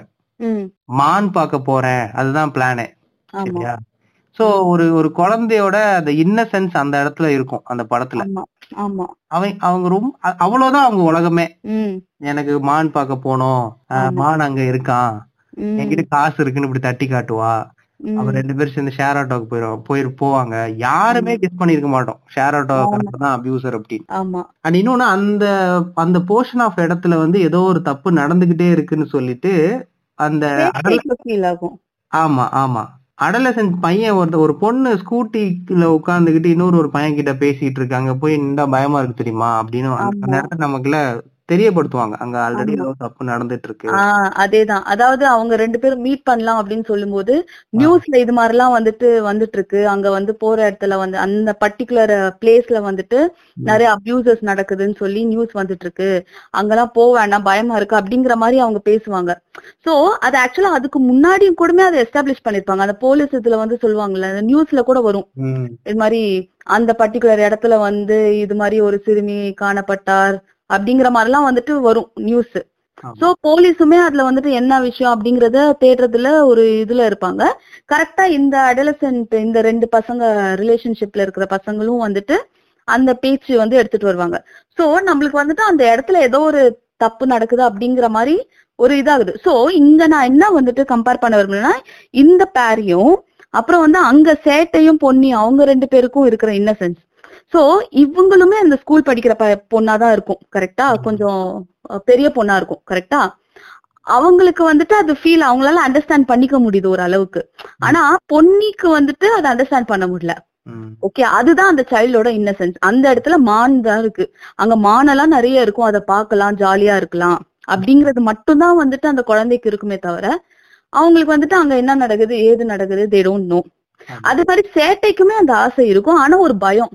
மான் பார்க்க போறேன். அதுதான் பிளானே சரியா? சோ ஒரு ஒரு குழந்தையோட அந்த இன்னசென்ஸ் அந்த இடத்துல இருக்கும் அந்த படத்துல. அவன் அவங்க ரொம்ப அவ்வளவுதான் அவங்க உலகமே. எனக்கு மான் பார்க்க போனோம். மான் அங்க இருக்கான். என்கிட்ட காசு இருக்குன்னு இப்படி தட்டி காட்டுவா? ம். அவ ரெண்டு பேரும் சேர்ந்து ஷேர் ஆட்டோக்கு போயிரும் போயிரு போவாங்க. யாருமே கெஸ் பண்ணிருக்க மாட்டோம். ஷேர் ஆட்டோ தான் அபியூசர் அப்படின்னு. அண்ட் இன்னொன்னு அந்த அந்த போர்ஷன் ஆஃப் இடத்துல வந்து ஏதோ ஒரு தப்பு நடந்துகிட்டே இருக்குன்னு சொல்லிட்டு அந்த ஆமா ஆமா. அடலசன் பையன் ஒரு ஒரு பொண்ணு ஸ்கூட்டில உட்கார்ந்துகிட்டு இன்னொரு ஒரு பையன் கிட்ட பேசிட்டு இருக்காங்க போய் நின்றா பயமா இருக்கு தெரியுமா அப்படின்னு அந்த. நேரத்துல நமக்குள்ள தெரியப்படுத்துவாங்க. அங்க ஆல்ரெடி. ஏதோ தப்பு நடந்துட்டு இருக்கு அதேதான். அதாவது அவங்க ரெண்டு பேரும் மீட் பண்ணலாம் அப்படின்னு சொல்லும்போது நியூஸ்ல இது மாதிரி எல்லாம் வந்துட்டு வந்துட்டு இருக்கு அங்க வந்து போற இடத்துல வந்து அந்த பர்டிகுலர் பிளேஸ்ல வந்துட்டு நிறைய அபியூசஸ் நடக்குதுன்னு சொல்லி நியூஸ் வந்துட்டு இருக்கு அங்கெல்லாம் போக வேண்டாம் பயமா இருக்கு அப்படிங்கிற மாதிரி அவங்க பேசுவாங்க. சோ அது ஆக்சுவலா அதுக்கு முன்னாடியும் கூடமே அதை எஸ்டாப்ளிஷ் பண்ணிருப்பாங்க. அந்த போலீஸ் இதுல வந்து சொல்லுவாங்கல்ல அந்த நியூஸ்ல கூட வரும். இது மாதிரி அந்த பர்டிகுலர் இடத்துல வந்து இது மாதிரி ஒரு சிறுமி காணப்பட்டார். அப்படிங்கிற மாதிரிலாம் வந்துட்டு வரும் நியூஸ். சோ போலீஸுமே அதுல வந்துட்டு என்ன விஷயம் அப்படிங்கறத தேடுறதுல ஒரு இதுல இருப்பாங்க. கரெக்டா இந்த அடலசென்ட் இந்த ரெண்டு பசங்க ரிலேஷன்ஷிப்ல இருக்கிற பசங்களும் வந்துட்டு அந்த பேச்சு வந்து எடுத்துட்டு வருவாங்க. சோ நம்மளுக்கு வந்துட்டு அந்த இடத்துல ஏதோ ஒரு தப்பு நடக்குது அப்படிங்கிற மாதிரி ஒரு இதாகுது. சோ இங்க நான் என்ன வந்துட்டு கம்பேர் பண்ண விரும்புறேன்னா இந்த பேரையும் அப்புறம் வந்து அங்க சேட்டையும் பொன்னி அவங்க ரெண்டு பேருக்கும் இருக்கிற இன்னசென்ஸ் சோ இவங்களுமே அந்த ஸ்கூல் படிக்கிற பொண்ணாதான் இருக்கும். கரெக்டா கொஞ்சம் பெரிய பொண்ணா இருக்கும். கரெக்டா அவங்களுக்கு வந்துட்டு அது ஃபீல் அவங்களால அண்டர்ஸ்டாண்ட் பண்ணிக்க முடியுது ஒரு அளவுக்கு. ஆனா பொன்னிக்கு வந்துட்டு அதை அண்டர்ஸ்டாண்ட் பண்ண முடியல. ஓகே அதுதான் அந்த சைல்டோட இன்னசென்ஸ் அந்த இடத்துல மான் தான் இருக்கு. அங்க மானெல்லாம் நிறைய இருக்கும். அதை பார்க்கலாம் ஜாலியா இருக்கலாம். அப்படிங்கறது மட்டும்தான் வந்துட்டு அந்த குழந்தைக்கு இருக்குமே தவிர அவங்களுக்கு வந்துட்டு அங்க என்ன நடக்குது ஏது நடக்குது தே டோன்ட் நோ அது மாதிரி சேட்டைக்குமே அந்த ஆசை இருக்கும். ஆனா ஒரு பயம்.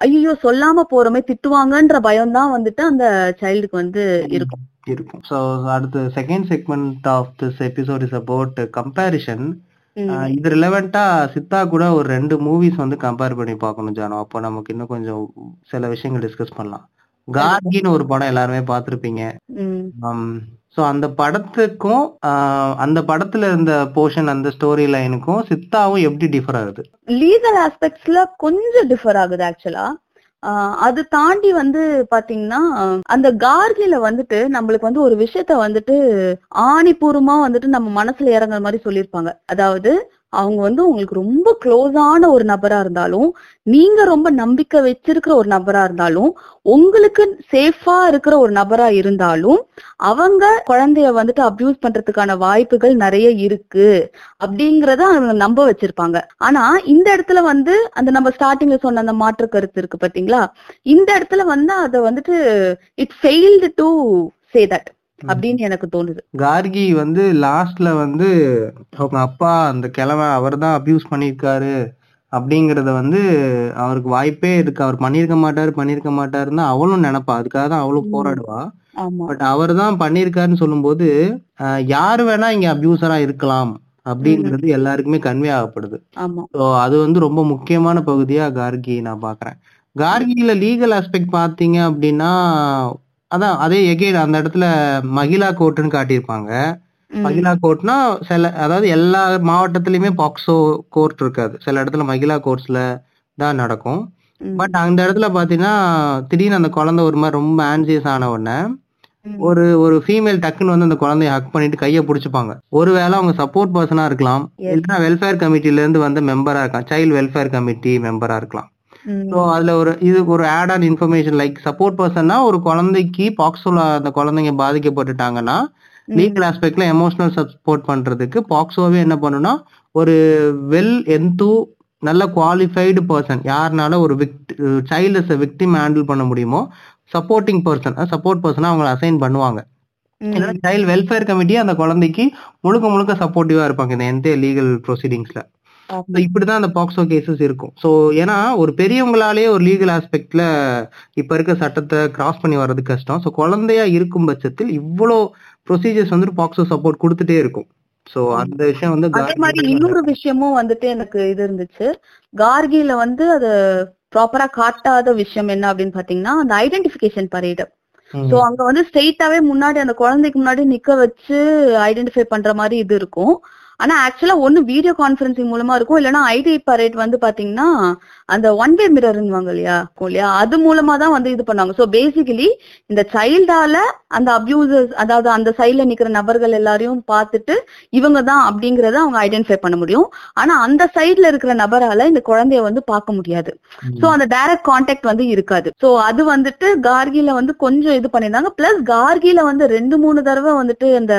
ஐயோ சொல்லாம போறோமே திட்டுவாங்கன்ற பயம் தான் வந்துட்டு அந்த சைல்டுக்கு வந்து இருக்கும். இருக்கும். ஸோ அடுத்து second segment of this episode is about comparison. இது ரிலவெண்டா சித்தா கூட ஒரு ரெண்டு மூவிஸ் வந்து கம்பேர் பண்ணி பார்க்கணும் ஜானோ. அப்போ நமக்கு இன்னும் கொஞ்சம் சில விஷயங்கள் டிஸ்கஸ் பண்ணலாம். கார்கின்னு ஒரு படம் எல்லாருமே பார்த்திருப்பீங்க. ஸோ அந்த படத்துக்கும் அந்த படத்துல இருந்த போர்ஷன் அந்த ஸ்டோரி லைனுக்கும் சித்தாவும் எப்படி டிஃபர் ஆகுது? லீகல் ஆஸ்பெக்ட்ஸ்ல கொஞ்சம் டிஃபர் ஆகுது ஆக்சுவலா அது தாண்டி வந்து பாத்தீங்கன்னா அந்த கார்கில வந்துட்டு நம்மளுக்கு வந்து ஒரு விஷயத்த வந்துட்டு ஆணிபூர்வமா வந்துட்டு நம்ம மனசுல இறங்குற மாதிரி சொல்லியிருப்பாங்க. அதாவது அவங்க வந்து உங்களுக்கு ரொம்ப க்ளோஸான ஒரு நபரா இருந்தாலும் நீங்க ரொம்ப நம்பிக்கை வச்சிருக்கிற ஒரு நபரா இருந்தாலும் உங்களுக்கு சேஃபா இருக்கிற ஒரு நபரா இருந்தாலும் அவங்க குழந்தைய வந்துட்டு அப்யூஸ் பண்றதுக்கான வாய்ப்புகள் நிறைய இருக்கு அப்படிங்கறத அவங்க நம்ப வச்சிருப்பாங்க. ஆனா இந்த இடத்துல வந்து அந்த நம்ம ஸ்டார்டிங்ல சொன்ன அந்த மாற்று கருத்து இருக்கு பாத்தீங்களா? இந்த இடத்துல வந்து அதை வந்துட்டு it failed to say that அப்படின்னு எனக்கு தோணுது. கார்கி வந்து லாஸ்ட்ல வந்து அவங்க அப்பா அந்த கிழமை அவர் தான் அபியூஸ் பண்ணியிருக்காரு அப்படிங்கறத வந்து அவருக்கு வாய்ப்பே இருக்கு. அவர் பண்ணியிருக்க மாட்டாரு பண்ணியிருக்க மாட்டாருன்னு அவளும் நினைப்பா. அதுக்காக தான் அவளும். போராடுவா. பட் அவர் தான் பண்ணியிருக்காருன்னு சொல்லும்போது யாரு வேணா இங்க அபியூசரா இருக்கலாம் அப்படிங்கிறது எல்லாருக்குமே கன்வே ஆகப்படுது. ஸோ அது வந்து ரொம்ப முக்கியமான பகுதியா கார்கி நான் பாக்குறேன். கார்கில லீகல் ஆஸ்பெக்ட் பாத்தீங்க அப்படின்னா அதான் அதே எகெயின் அந்த இடத்துல மகிழா கோர்ட்டுன்னு காட்டியிருப்பாங்க. மகிழா கோர்ட்னா சில அதாவது எல்லா மாவட்டத்திலயுமே பாக்ஸோ கோர்ட் இருக்காது சில இடத்துல மகிழா கோர்ட்ஸ்ல தான் நடக்கும். பட் அந்த இடத்துல பாத்தீங்கன்னா திடீர்னு அந்த குழந்தை ஒரு மாதிரி ரொம்ப ஆன்சியஸ் ஆன உடனே. ஒரு ஒரு ஃபீமேல் டக்குன்னு வந்து அந்த குழந்தைய ஹக் பண்ணிட்டு கையை பிடிச்சிப்பாங்க ஒருவேளை அவங்க சப்போர்ட் பர்சனா இருக்கலாம். இல்லைன்னா வெல்ஃபேர் கமிட்டில இருந்து வந்த மெம்பரா இருக்கலாம் சைல்டு வெல்ஃபேர் கமிட்டி மெம்பரா இருக்கலாம். ஸோ அதுல ஒரு இது ஒரு add on information like support பர்சன்னா ஒரு குழந்தைக்கு பாக்ஸோல அந்த குழந்தைங்க பாதிக்கப்பட்டுட்டாங்கன்னா. லீகல் ஆஸ்பெக்ட்ல எமோஷனல் சப்போர்ட் பண்றதுக்கு பாக்ஸோவே என்ன பண்ணுனா ஒரு வெல் என்தூ நல்ல குவாலிஃபைடு பர்சன் யாருனால ஒரு விக்ட் சைல்டு விக்டிம் ஹேண்டில் பண்ண முடியுமோ சப்போர்ட்டிங் பர்சன் சப்போர்ட் பர்சனா அவங்களை அசைன் பண்ணுவாங்க. சைல்டு வெல்ஃபேர் கமிட்டி அந்த குழந்தைக்கு முழுக்க முழுக்க சப்போர்ட்டிவா இருப்பாங்க இந்த எந்த லீகல் ப்ரொசீடிங்ஸ்ல. இப்படிதான் அந்த பாக்ஸோ கேசஸ் இருக்கும். ஸோ ஏன்னா ஒரு பெரியவங்களாலேயே ஒரு லீகல் ஆஸ்பெக்ட்ல இப்ப இருக்க சட்டத்தை கிராஸ் பண்ணி வர்றது கஷ்டம். ஸோ குழந்தையா இருக்கும் பட்சத்தில் இவ்வளோ ப்ரொசீஜர்ஸ் வந்து பாக்ஸோ சப்போர்ட் கொடுத்துட்டே இருக்கும். ஸோ அந்த விஷயம் வந்து அதே மாதிரி இன்னொரு விஷயமும் வந்துட்டு எனக்கு இது இருந்துச்சு. கார்கில வந்து அது ப்ராப்பரா காட்டாத விஷயம் என்ன அப்படின்னு பாத்தீங்கன்னா அந்த ஐடென்டிபிகேஷன் பரேடு. சோ அங்க வந்து ஸ்ட்ரெயிட்டாவே முன்னாடி அந்த குழந்தைக்கு முன்னாடி நிக்க வச்சு ஐடென்டிஃபை பண்ற மாதிரி இது இருக்கும். ஆனா ஆக்சுவலா ஒண்ணு வீடியோ கான்பரன்சிங் மூலமா இருக்கும். இல்லைன்னா ஐடி பரேட் வந்து பாத்தீங்கன்னா அந்த ஒன் வே மிரர்னுவாங்க இல்லையா இல்லையா? அது மூலமா தான் வந்து இது பண்ணாங்க சோ பேசிக்கலி இந்த சைல்டால அந்த அபியூசர்ஸ் அதாவது அந்த சைட்ல நிக்கிற நபர்கள் எல்லாரையும் பார்த்துட்டு இவங்க தான் அப்படிங்கறத அவங்க ஐடென்டிஃபை பண்ண முடியும். ஆனா அந்த சைடுல இருக்கிற நபரால இந்த குழந்தைய வந்து பார்க்க முடியாது. சோ அந்த டைரக்ட் கான்டாக்ட் வந்து இருக்காது. சோ அது வந்துட்டு கார்கில வந்து கொஞ்சம் இது பண்ணிருந்தாங்க பிளஸ் கார்கில வந்து ரெண்டு மூணு தடவை வந்துட்டு அந்த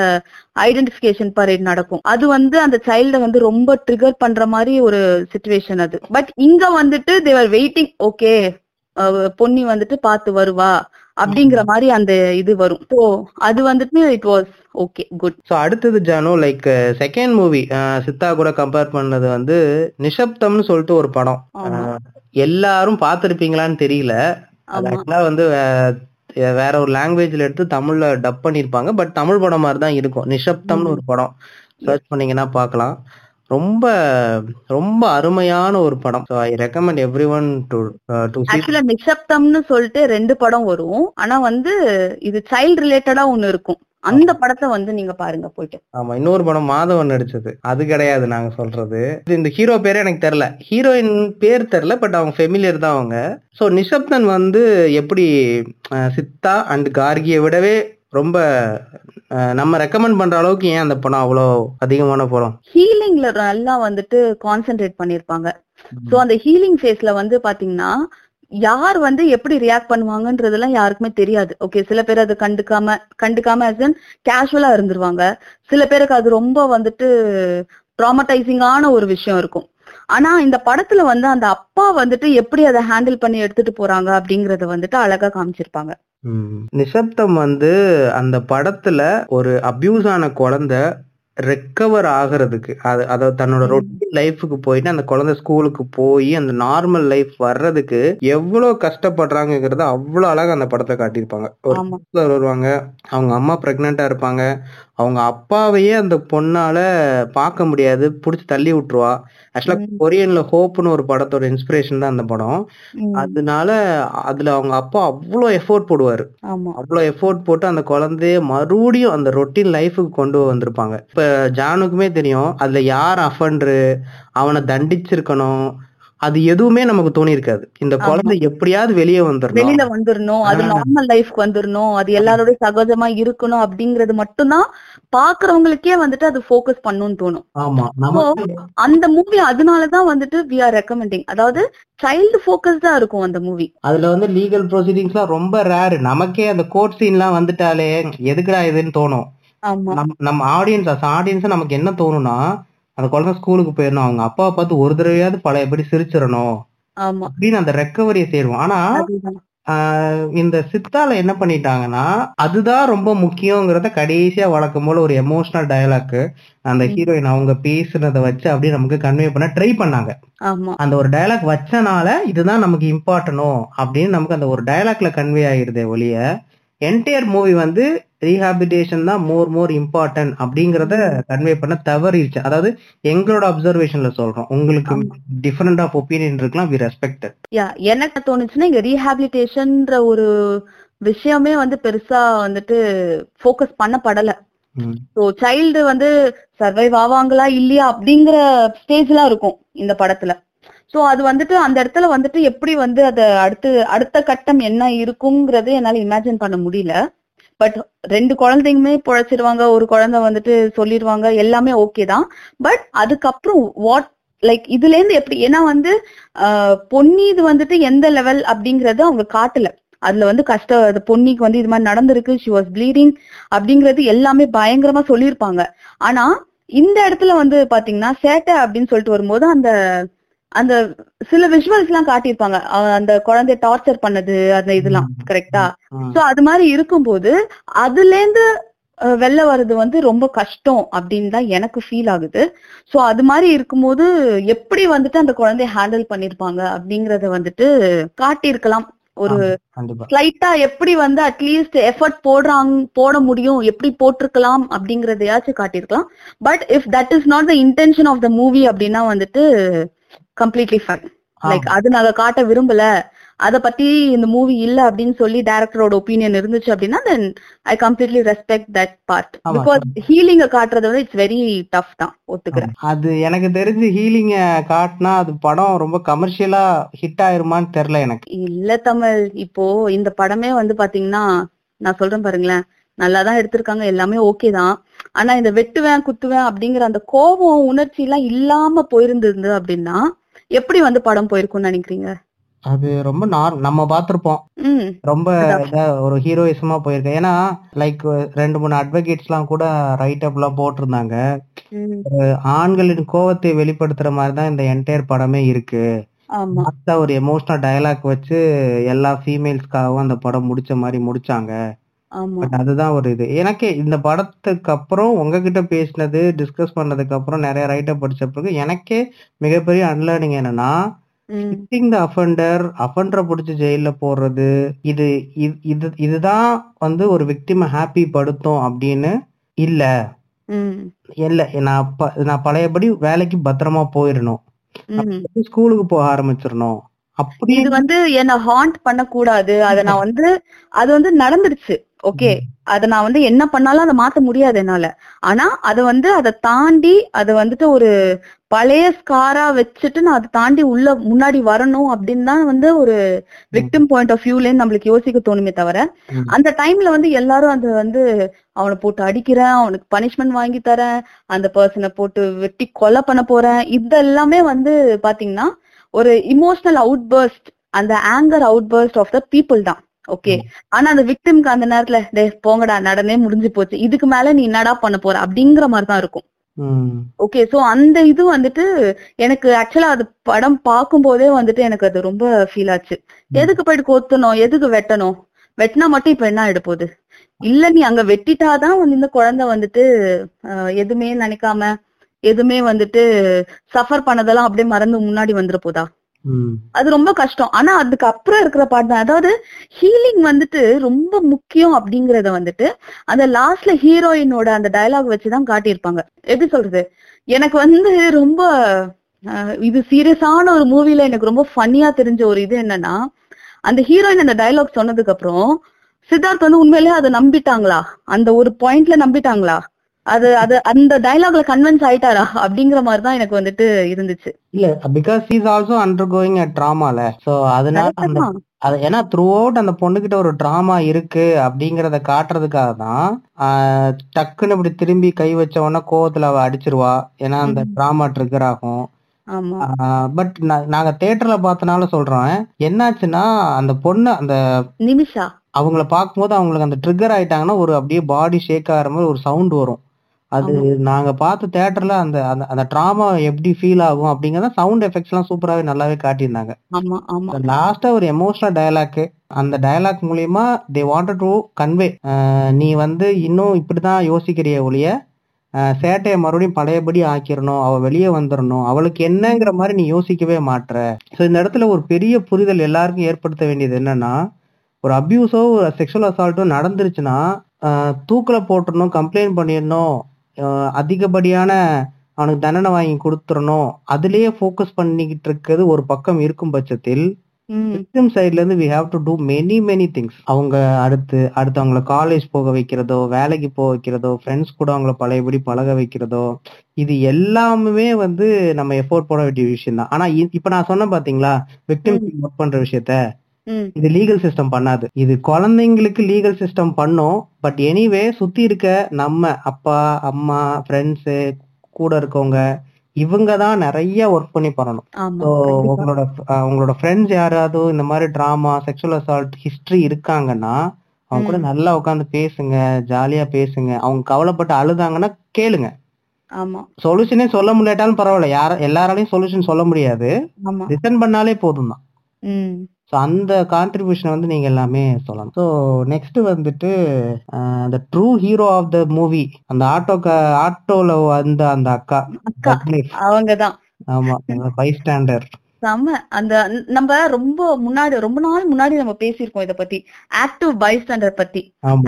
ஐடென்டிபிகேஷன் பரேட் நடக்கும். அது வந்து அந்த சைல்ட வந்து ரொம்ப ட்ரிகர் பண்ற மாதிரி ஒரு சுச்சுவேஷன் அது. பட் இங்க வந்துட்டு தேவர் வெயிட்டிங் ஓகே பொன்னி வந்துட்டு பார்த்து வருவா அப்படிங்கிற மாதிரி அந்த இது வரும். சோ அது வந்துட்டு it was okay good so அடுத்தது Janu like second movie Chithha கூட கம்பேர் பண்ணது வந்து நிஷப்தம்னு சொல்லிட்டு ஒரு படம். எல்லாரும் பார்த்திருப்பீங்களான்னு தெரியல. ஆக்சுவலா வந்து வேற ஒரு லாங்குவேஜ்ல எடுத்து தமிழ்ல டப் பண்ணிருப்பாங்க. பட் தமிழ் படம் மாதிரி தான் இருக்கும். நிஷப்தம்னு ஒரு படம். சர்ச் பண்ணீங்கன்னா பார்க்கலாம். ரொம்ப ரொம்ப அருமையான ஒரு படம். So I recommend everyone to to ஆக்சுவலா நிசப்தம்னு சொல்லிட்டு ரெண்டு படம் வரும். ஆனா வந்து இது சைல்ட் ரிலேட்டடா ஒண்ணு இருக்கும். அந்த படத்தை வந்து நீங்க பாருங்க போயிட்டு. ஆமா இன்னொரு படம் மாதவன் நடிச்சது. அது கிடையாது நாங்க சொல்றது. இந்த ஹீரோ பேரே எனக்கு தெரியல. ஹீரோயின் பேர் தெரியல பட் அவங்க ஃபெமிலியர் தான் அவங்க. ஸோ நிஷப்தன் வந்து எப்படி அஹ், சித்தா அண்ட் கார்கியை விடவே ரொம்ப நம்ம ரெக்கமெண்ட் பண்ற அளவுக்கு ஏன் அந்த படம் அவ்வளோ அதிகமான படம் ஹீலிங்ல நல்லா வந்துட்டு கான்சென்ட்ரேட் பண்ணிருப்பாங்க. சோ அந்த ஹீலிங் ஃபேஸ்ல வந்து பாத்தீங்கன்னா யார் வந்து எப்படி ரியாக்ட் பண்ணுவாங்கன்றதெல்லாம் யாருக்குமே தெரியாது. ஓகே சில பேர் அது கண்டுக்காம கண்டுக்காம ஆஸ் அன் கேஷுவலா இருந்துருவாங்க. சில பேருக்கு அது ரொம்ப வந்துட்டு ட்ராமடைசிங்கான ஒரு விஷயம் இருக்கும். ஆனா இந்த படத்துல வந்து அந்த அப்பா வந்துட்டு எப்படி அதை ஹேண்டில் பண்ணி எடுத்துட்டு போறாங்க அப்படிங்கறத வந்துட்டு அழகா காமிச்சிருப்பாங்க. நிசப்தம் வந்து அந்த படத்துல ஒரு அபியூஸ் ஆன குழந்தை ரெக்கவர் ஆகுறதுக்கு. அது அதாவது தன்னோட. ரொட்டீன் லைஃபுக்கு போயிட்டு அந்த குழந்தை ஸ்கூலுக்கு போய் அந்த நார்மல் லைஃப் வர்றதுக்கு எவ்வளவு கஷ்டப்படுறாங்கிறத அவ்வளவு அழகா அந்த படத்தை காட்டியிருப்பாங்க. ஒரு வருவாங்க அவங்க அம்மா பிரெக்னெண்டா இருப்பாங்க அவங்க அப்பாவையே அந்த பொண்ணால பார்க்க முடியாது. புடிச்சு தள்ளி விட்டுருவா. ஆக்சுவலா. கொரியன்ல ஹோப்னு ஒரு படத்தோட இன்ஸ்பிரேஷன் தான் அந்த படம். அதனால அதுல அவங்க அப்பா அவ்வளோ எஃபோர்ட் போடுவாரு. அவ்வளோ எஃபோர்ட் போட்டு அந்த குழந்தைய மறுபடியும் அந்த ரொட்டீன் லைஃபுக்கு கொண்டு வந்திருப்பாங்க. இப்ப ஜானுக்குமே தெரியும் அதுல யார் அஃபண்டரு அவனை தண்டிச்சிருக்கணும் அது எதுவுமே நமக்கு தோணி இருக்காது இந்த குழந்தை எப்படியாவது வெளியே வந்துடணும் வெளியில வந்துடணும் அது. நார்மல் லைஃப்க்கு வந்துடணும் அது எல்லாரோட சகஜமா இருக்கணும் அப்படிங்கறது மட்டும்தான் பாக்குறவங்களுக்கே வந்துட்டு அது ஃபோக்கஸ் பண்ணும்னு தோணும். அந்த மூவி அதனாலதான் வந்துட்டு வி ஆர் ரெக்கமெண்டிங் அதாவது சைல்டு ஃபோக்கஸ்டா இருக்கும் அந்த மூவி அதுல வந்து லீகல் ப்ரொசீடிங்ஸ்லாம் ரொம்ப ரேரு நமக்கே அந்த கோர்ட் சீன்லாம் வந்துட்டாலே எதுக்குடா இதுன்னு தோணும். நம்ம ஆடியன்ஸ் ஆடியன்ஸ் நமக்கு என்ன தோணும்னா அந்த குழந்தை ஸ்கூலுக்கு போயிடணும் அவங்க அப்பாவை பார்த்து ஒரு தடவையாவது பழையபடி சிரிச்சிடணும். ஆமா. அப்படின்னு அந்த ரெக்கவரியை சேருவோம் ஆனா இந்த சித்தால என்ன பண்ணிட்டாங்கன்னா அதுதான் ரொம்ப முக்கியங்கிறத கடைசியா வழக்கம் போல ஒரு எமோஷனல் டயலாக் அந்த. ஹீரோயின் அவங்க பேசுனதை வச்சு அப்படியே நமக்கு கன்வே பண்ண ட்ரை பண்ணாங்க. அந்த ஒரு டயலாக் வச்சனால இதுதான் நமக்கு இம்பார்ட்டனோ அப்படின்னு நமக்கு அந்த ஒரு டயலாக்ல கன்வே ஆகிருதே ஒழிய என்டையர் மூவி வந்து ரீஹாபிலிட்டேஷன் தான் மோர் மோர் இம்பார்ட்டன்ட் அப்படிங்கறத கன்வே பண்ண தவறிடுச்சு அதாவது எங்களோட அப்சர்வேஷன்ல சொல்றோம். உங்களுக்கு. டிஃபரெண்ட் ஆஃப் ஒப்பீனியன் இருக்கலாம் வி ரெஸ்பெக்டட் யா எனக்கு தோணுச்சுன்னா இங்க ரீஹாபிலிட்டேஷன்ன்ற ஒரு விஷயமே வந்து பெருசா வந்துட்டு ஃபோக்கஸ் பண்ணப்படல. ஸோ சைல்டு வந்து சர்வைவ் ஆவாங்களா இல்லையா அப்படிங்கிற ஸ்டேஜ்லாம் இருக்கும் இந்த படத்துல. ஸோ அது வந்துட்டு அந்த இடத்துல வந்துட்டு எப்படி வந்து அதை அடுத்து அடுத்த கட்டம் என்ன இருக்குங்கிறது என்னால இமேஜின் பண்ண முடியல. பட் ரெண்டு குழந்தைங்களுமே பொழைச்சிருவாங்க ஒரு குழந்தை வந்துட்டு சொல்லிடுவாங்க எல்லாமே ஓகே தான். பட் அதுக்கப்புறம் வாட் லைக் இதுல இருந்து எப்படி ஏன்னா வந்து ஆஹ், பொன்னி இது வந்துட்டு எந்த லெவல் அப்படிங்கறது அவங்க காட்டல. அதுல வந்து கஷ்டம் அது பொன்னிக்கு வந்து இது மாதிரி நடந்திருக்கு ஷி வாஸ் ப்ளீடிங் அப்படிங்கறது எல்லாமே பயங்கரமா சொல்லியிருப்பாங்க. ஆனா இந்த இடத்துல வந்து பாத்தீங்கன்னா சேட்டை அப்படின்னு சொல்லிட்டு வரும்போது அந்த அந்த சில விஷுவல்ஸ் எல்லாம் காட்டியிருப்பாங்க. அந்த குழந்தைய டார்ச்சர் பண்ணது அந்த இதெல்லாம். கரெக்டா சோ அது மாதிரி இருக்கும்போது அதுல இருந்து வெளில வர்றது வந்து ரொம்ப கஷ்டம் அப்படின்னு தான் எனக்கு ஃபீல் ஆகுது. சோ அது மாதிரி இருக்கும்போது எப்படி வந்துட்டு அந்த குழந்தைய ஹேண்டில் பண்ணிருப்பாங்க அப்படிங்கறத வந்துட்டு காட்டியிருக்கலாம். ஒரு ஸ்லைட்டா எப்படி வந்து அட்லீஸ்ட் எஃபர்ட் போடுறாங்க போட முடியும் எப்படி போட்டிருக்கலாம் அப்படிங்கறதையாச்சும் காட்டியிருக்கலாம். But if that is not the intention of the movie அப்படின்னா வந்துட்டு கம்ப்ளீட்லி ஃபைன் லைக் அது நாங்க காட்ட விரும்பல. அத பத்தி இந்த மூவி இல்ல அப்படின்னு சொல்லி டைரக்டரோட ஒப்பீனியன் இருந்துச்சு அப்படின்னா then I completely respect that part. Because ஹீலிங்க காட்டுறது வந்து இட்ஸ் வெரி டஃப் தான். ஒத்துக்கிறேன். அது எனக்கு தெரிஞ்சு ஹீலிங்க காட்டினா அது படம் ரொம்ப கமர்ஷியலா ஹிட் ஆயிருமான்னு தெரியல எனக்கு. இல்ல தமிழ். இப்போ இந்த படமே வந்து பாத்தீங்கன்னா நான் சொல்றேன் பாருங்களேன். நல்லா தான் எடுத்திருக்காங்க. எல்லாமே ஓகே தான். ஆனா இந்த வெட்டுவேன் குத்துவேன் அப்படிங்கிற அந்த கோபம் உணர்ச்சி எல்லாம் இல்லாம போயிருந்தது அப்படின்னா எப்படி வந்து படம் போயிருக்கும்னு நினைக்கிறீங்க? அது ரொம்ப நம்ம பார்த்திருப்போம். ம். ரொம்ப ஒரு ஹீரோயிசமா போயிருக்கு ஏன்னா லைக் ரெண்டு மூணு அட்வொகேட்ஸ் எல்லாம் கூட ரைட் அப் எல்லாம் போட்டிருந்தாங்க ஆண்களின் கோவத்தை வெளிப்படுத்துற மாதிரி தான் இந்த என்டையர் படமே இருக்கு. ஒரு எமோஷனல் டயலாக் வச்சு எல்லா ஃபீமேல்ஸ்க்காகவும் அந்த படம் முடிச்ச மாதிரி முடிச்சாங்க. ஆமா. பட் அதுதான் ஒரு இது. எனக்கு இந்த படத்துக்கு அப்புறம் உங்ககிட்ட பேசினது டிஸ்கஸ் பண்ணதுக்கு அப்புறம் நிறைய ரைட்டப் படிச்ச பிறகு எனக்கே மிகப்பெரிய அன்லேர்னிங் என்னன்னா த அஃபண்டர் அஃபண்டரை பிடிச்சி ஜெயில போடுறது இது இது- இது இதுதான் வந்து ஒரு விக்டிமை ஹாப்பி படுத்தும் அப்படின்னு இல்ல. இல்ல நான் நான் பழையபடி வேலைக்கு பத்திரமா போயிடணும். ஸ்கூலுக்கு போக ஆரம்பிச்சிடணும் அப்படி இது வந்து என்ன ஹாண்ட் பண்ண கூடாது அத நான் வந்து அது வந்து நடந்துருச்சு. ஓகே அத நான் வந்து என்ன பண்ணாலும் அதை மாத்த முடியாது என்னால. ஆனா அத வந்து அதை தாண்டி அது வந்துட்டு ஒரு பழைய ஸ்காரா வச்சுட்டு நான் அதை தாண்டி உள்ள முன்னாடி வரணும் அப்படின்னு தான் வந்து ஒரு விக்டிம் பாயிண்ட் ஆஃப் வியூல நம்மளுக்கு யோசிக்க தோணுமே தவிர. அந்த டைம்ல வந்து எல்லாரும் அது வந்து அவனை போட்டு அடிக்கிறேன் அவனுக்கு பனிஷ்மெண்ட் வாங்கி தரேன் அந்த பர்சனை போட்டு வெட்டி கொலை பண்ண போறேன் இதெல்லாமே வந்து பாத்தீங்கன்னா ஒரு இமோஷனல் அவுட்பர்ஸ்ட் அந்த anger outburst of the people தான். ஓகே. ஆனா அந்த விக்டிம்க்கு அந்த நேரத்துல டே போங்கடா நடனே முடிஞ்சு போச்சு. இதுக்கு மேல நீ என்னடா பண்ண போற? அப்படிங்கிற மாதிரி தான் இருக்கும். ஓகே. சோ அந்த இது வந்துட்டு எனக்கு ஆக்சுவலா அது படம் பார்க்கும் போதே வந்துட்டு எனக்கு அது ரொம்ப ஃபீல் ஆச்சு. எதுக்கு போயிட்டு கொத்தணும்? எதுக்கு வெட்டணும்? வெட்டினா மட்டும் இப்ப என்ன ஆயிட போகுது? இல்ல நீ அங்க வெட்டிட்டாதான் வந்து இந்த குழந்தை வந்துட்டு எதுவுமே நினைக்காம எதுவுமே வந்துட்டு சஃபர் பண்ணதெல்லாம் அப்படியே மறந்து முன்னாடி வந்துட போதா? அது ரொம்ப கஷ்டம். ஆனா அதுக்கு அப்புறம் இருக்கிற பாட்டு தான். அதாவது ஹீலிங் வந்துட்டு ரொம்ப முக்கியம் அப்படிங்கறத வந்துட்டு அந்த லாஸ்ட்ல ஹீரோயினோட அந்த டயலாக் வச்சுதான் காட்டியிருப்பாங்க. எப்படி சொல்றது? எனக்கு வந்து ரொம்ப இது சீரியஸான ஒரு மூவில எனக்கு ரொம்ப ஃபன்னியா தெரிஞ்ச ஒரு இது என்னன்னா அந்த ஹீரோயின் அந்த டயலாக் சொன்னதுக்கு அப்புறம் சித்தார்த் வந்து உண்மையிலேயே அதை நம்பிட்டாங்களா? அந்த ஒரு பாயிண்ட்ல நம்பிட்டாங்களா? அது அது அந்த டயலாக்ல கன்வின்ஸ் ஆயிட்டாரா? அப்படிங்கிற மாதிரி தான் எனக்கு வந்துட்டு இருந்துச்சு. இல்ல because is also undergoing ட்ராமால சோ அதனால அந்த. அது ஏன்னா த்ரூ அவுட் அந்த பொண்ணுகிட்ட ஒரு ட்ராமா இருக்கு அப்படிங்கறத காட்டுறதுக்காக தான் டக்குன்னு இப்படி திரும்பி கை வச்ச உடனே கோவத்துல அவ அடிச்சிருவா. ஏன்னா அந்த. ட்ராமா ட்ரிகர் ஆகும். பட் நாங்க தேட்டர்ல பார்த்தனால சொல்றோம் என்னாச்சுன்னா அந்த பொண்ணு அந்த நிமிஷா. அவங்கள பார்க்கும்போது அவங்களுக்கு அந்த ட்ரிகர் ஆயிட்டாங்கன்னா ஒரு அப்படியே பாடி ஷேக் ஆகிற மாதிரி ஒரு சவுண்ட் வரும். அது நாங்க பார்த்த தேட்டர்ல அந்த அந்த அந்த ட்ராமா எப்படி ஃபீல் ஆகும் அப்படிங்கறத சவுண்ட் எஃபெக்ட்ஸ் எல்லாம் சூப்பராகவே நல்லாவே காட்டியிருந்தாங்க. ஆமா ஆமா. லாஸ்டா ஒரு எமோஷனல் டயலாக் அந்த டயலாக் மூலியமா தே வாண்டட் டு கன்வே நீ வந்து இன்னும் இப்படிதான் யோசிக்கிறிய ஒழிய அஹ், சேட்டையை மறுபடியும் பழையபடி ஆக்கிரணும் அவ வெளியே வந்துடணும் அவளுக்கு என்னங்கிற மாதிரி நீ யோசிக்கவே மாட்ற. ஸோ இந்த இடத்துல ஒரு பெரிய புரிதல் எல்லாருக்கும் ஏற்படுத்த வேண்டியது என்னன்னா ஒரு அபியூஸோ ஒரு செக்ஷுவல் அசால்ட்டோ நடந்துருச்சுன்னா தூக்குல போட்டுறணும் கம்ப்ளைண்ட் பண்ணிடணும் அதிகப்படியான அவனுக்கு தண்டனை வாங்கி கொடுத்துடணும் அதுலயே ஃபோக்கஸ் பண்ணிக்கிட்டு இருக்கிறது ஒரு பக்கம் இருக்கும் பட்சத்தில் விக்டிம் சைட்ல இருந்து we have to do many many things அவங்க அடுத்து அடுத்து அவங்கள காலேஜ் போக வைக்கிறதோ வேலைக்கு போக வைக்கிறதோ ஃப்ரெண்ட்ஸ் கூட அவங்கள பழையபடி பழக வைக்கிறதோ இது எல்லாமே வந்து நம்ம எஃபோர்ட் போட வேண்டிய விஷயம் தான் ஆனா இப்ப நான் சொன்னேன் பாத்தீங்களா விக்டிம் ஒர்க் பண்ற விஷயத்த இது லீகல் சிஸ்டம் பண்ணாது. இது குழந்தைங்களுக்கு லீகல் சிஸ்டம் பண்ணும். பட் எனிவே சுத்தி இருக்க நம்ம அப்பா அம்மா ஃப்ரெண்ட்ஸு கூட இருக்கவங்க இவங்க தான் நிறைய ஒர்க் பண்ணி பண்ணணும். ஸோ. உங்களோட உங்களோட ஃப்ரெண்ட்ஸ் யாராவது இந்த மாதிரி ட்ராமா செக்ஷுவல் அசால்ட் ஹிஸ்டரி இருக்காங்கன்னா அவங்க கூட. நல்லா உட்காந்து பேசுங்க ஜாலியா பேசுங்க. அவங்க கவலைப்பட்டு அழுதாங்கன்னா கேளுங்க. சொல்யூஷனே சொல்ல முடியாட்டாலும் பரவாயில்ல. யார எல்லாராலையும் சொல்யூஷன் சொல்ல முடியாது. லிசன் பண்ணாலே போதும் தான் ஸோ அந்த கான்ட்ரிபியூஷன் வந்து நீங்க எல்லாமே சொல்லலாம் ஸோ நெக்ஸ்ட் வந்துட்டு அந்த true hero of the movie அந்த ஆட்டோ ஆட்டோல வந்த அந்த அக்கா Douglas. அவங்கதான். ஆமா ஃபைவ் ஸ்டாண்டர்ட் செம்ம அந்த நம்ம ரொம்ப முன்னாடி ரொம்ப நாள் முன்னாடி நம்ம பேசியிருக்கோம் இத பத்தி. ஆக்டிவ் பைஸ்டாண்டர் பத்தி.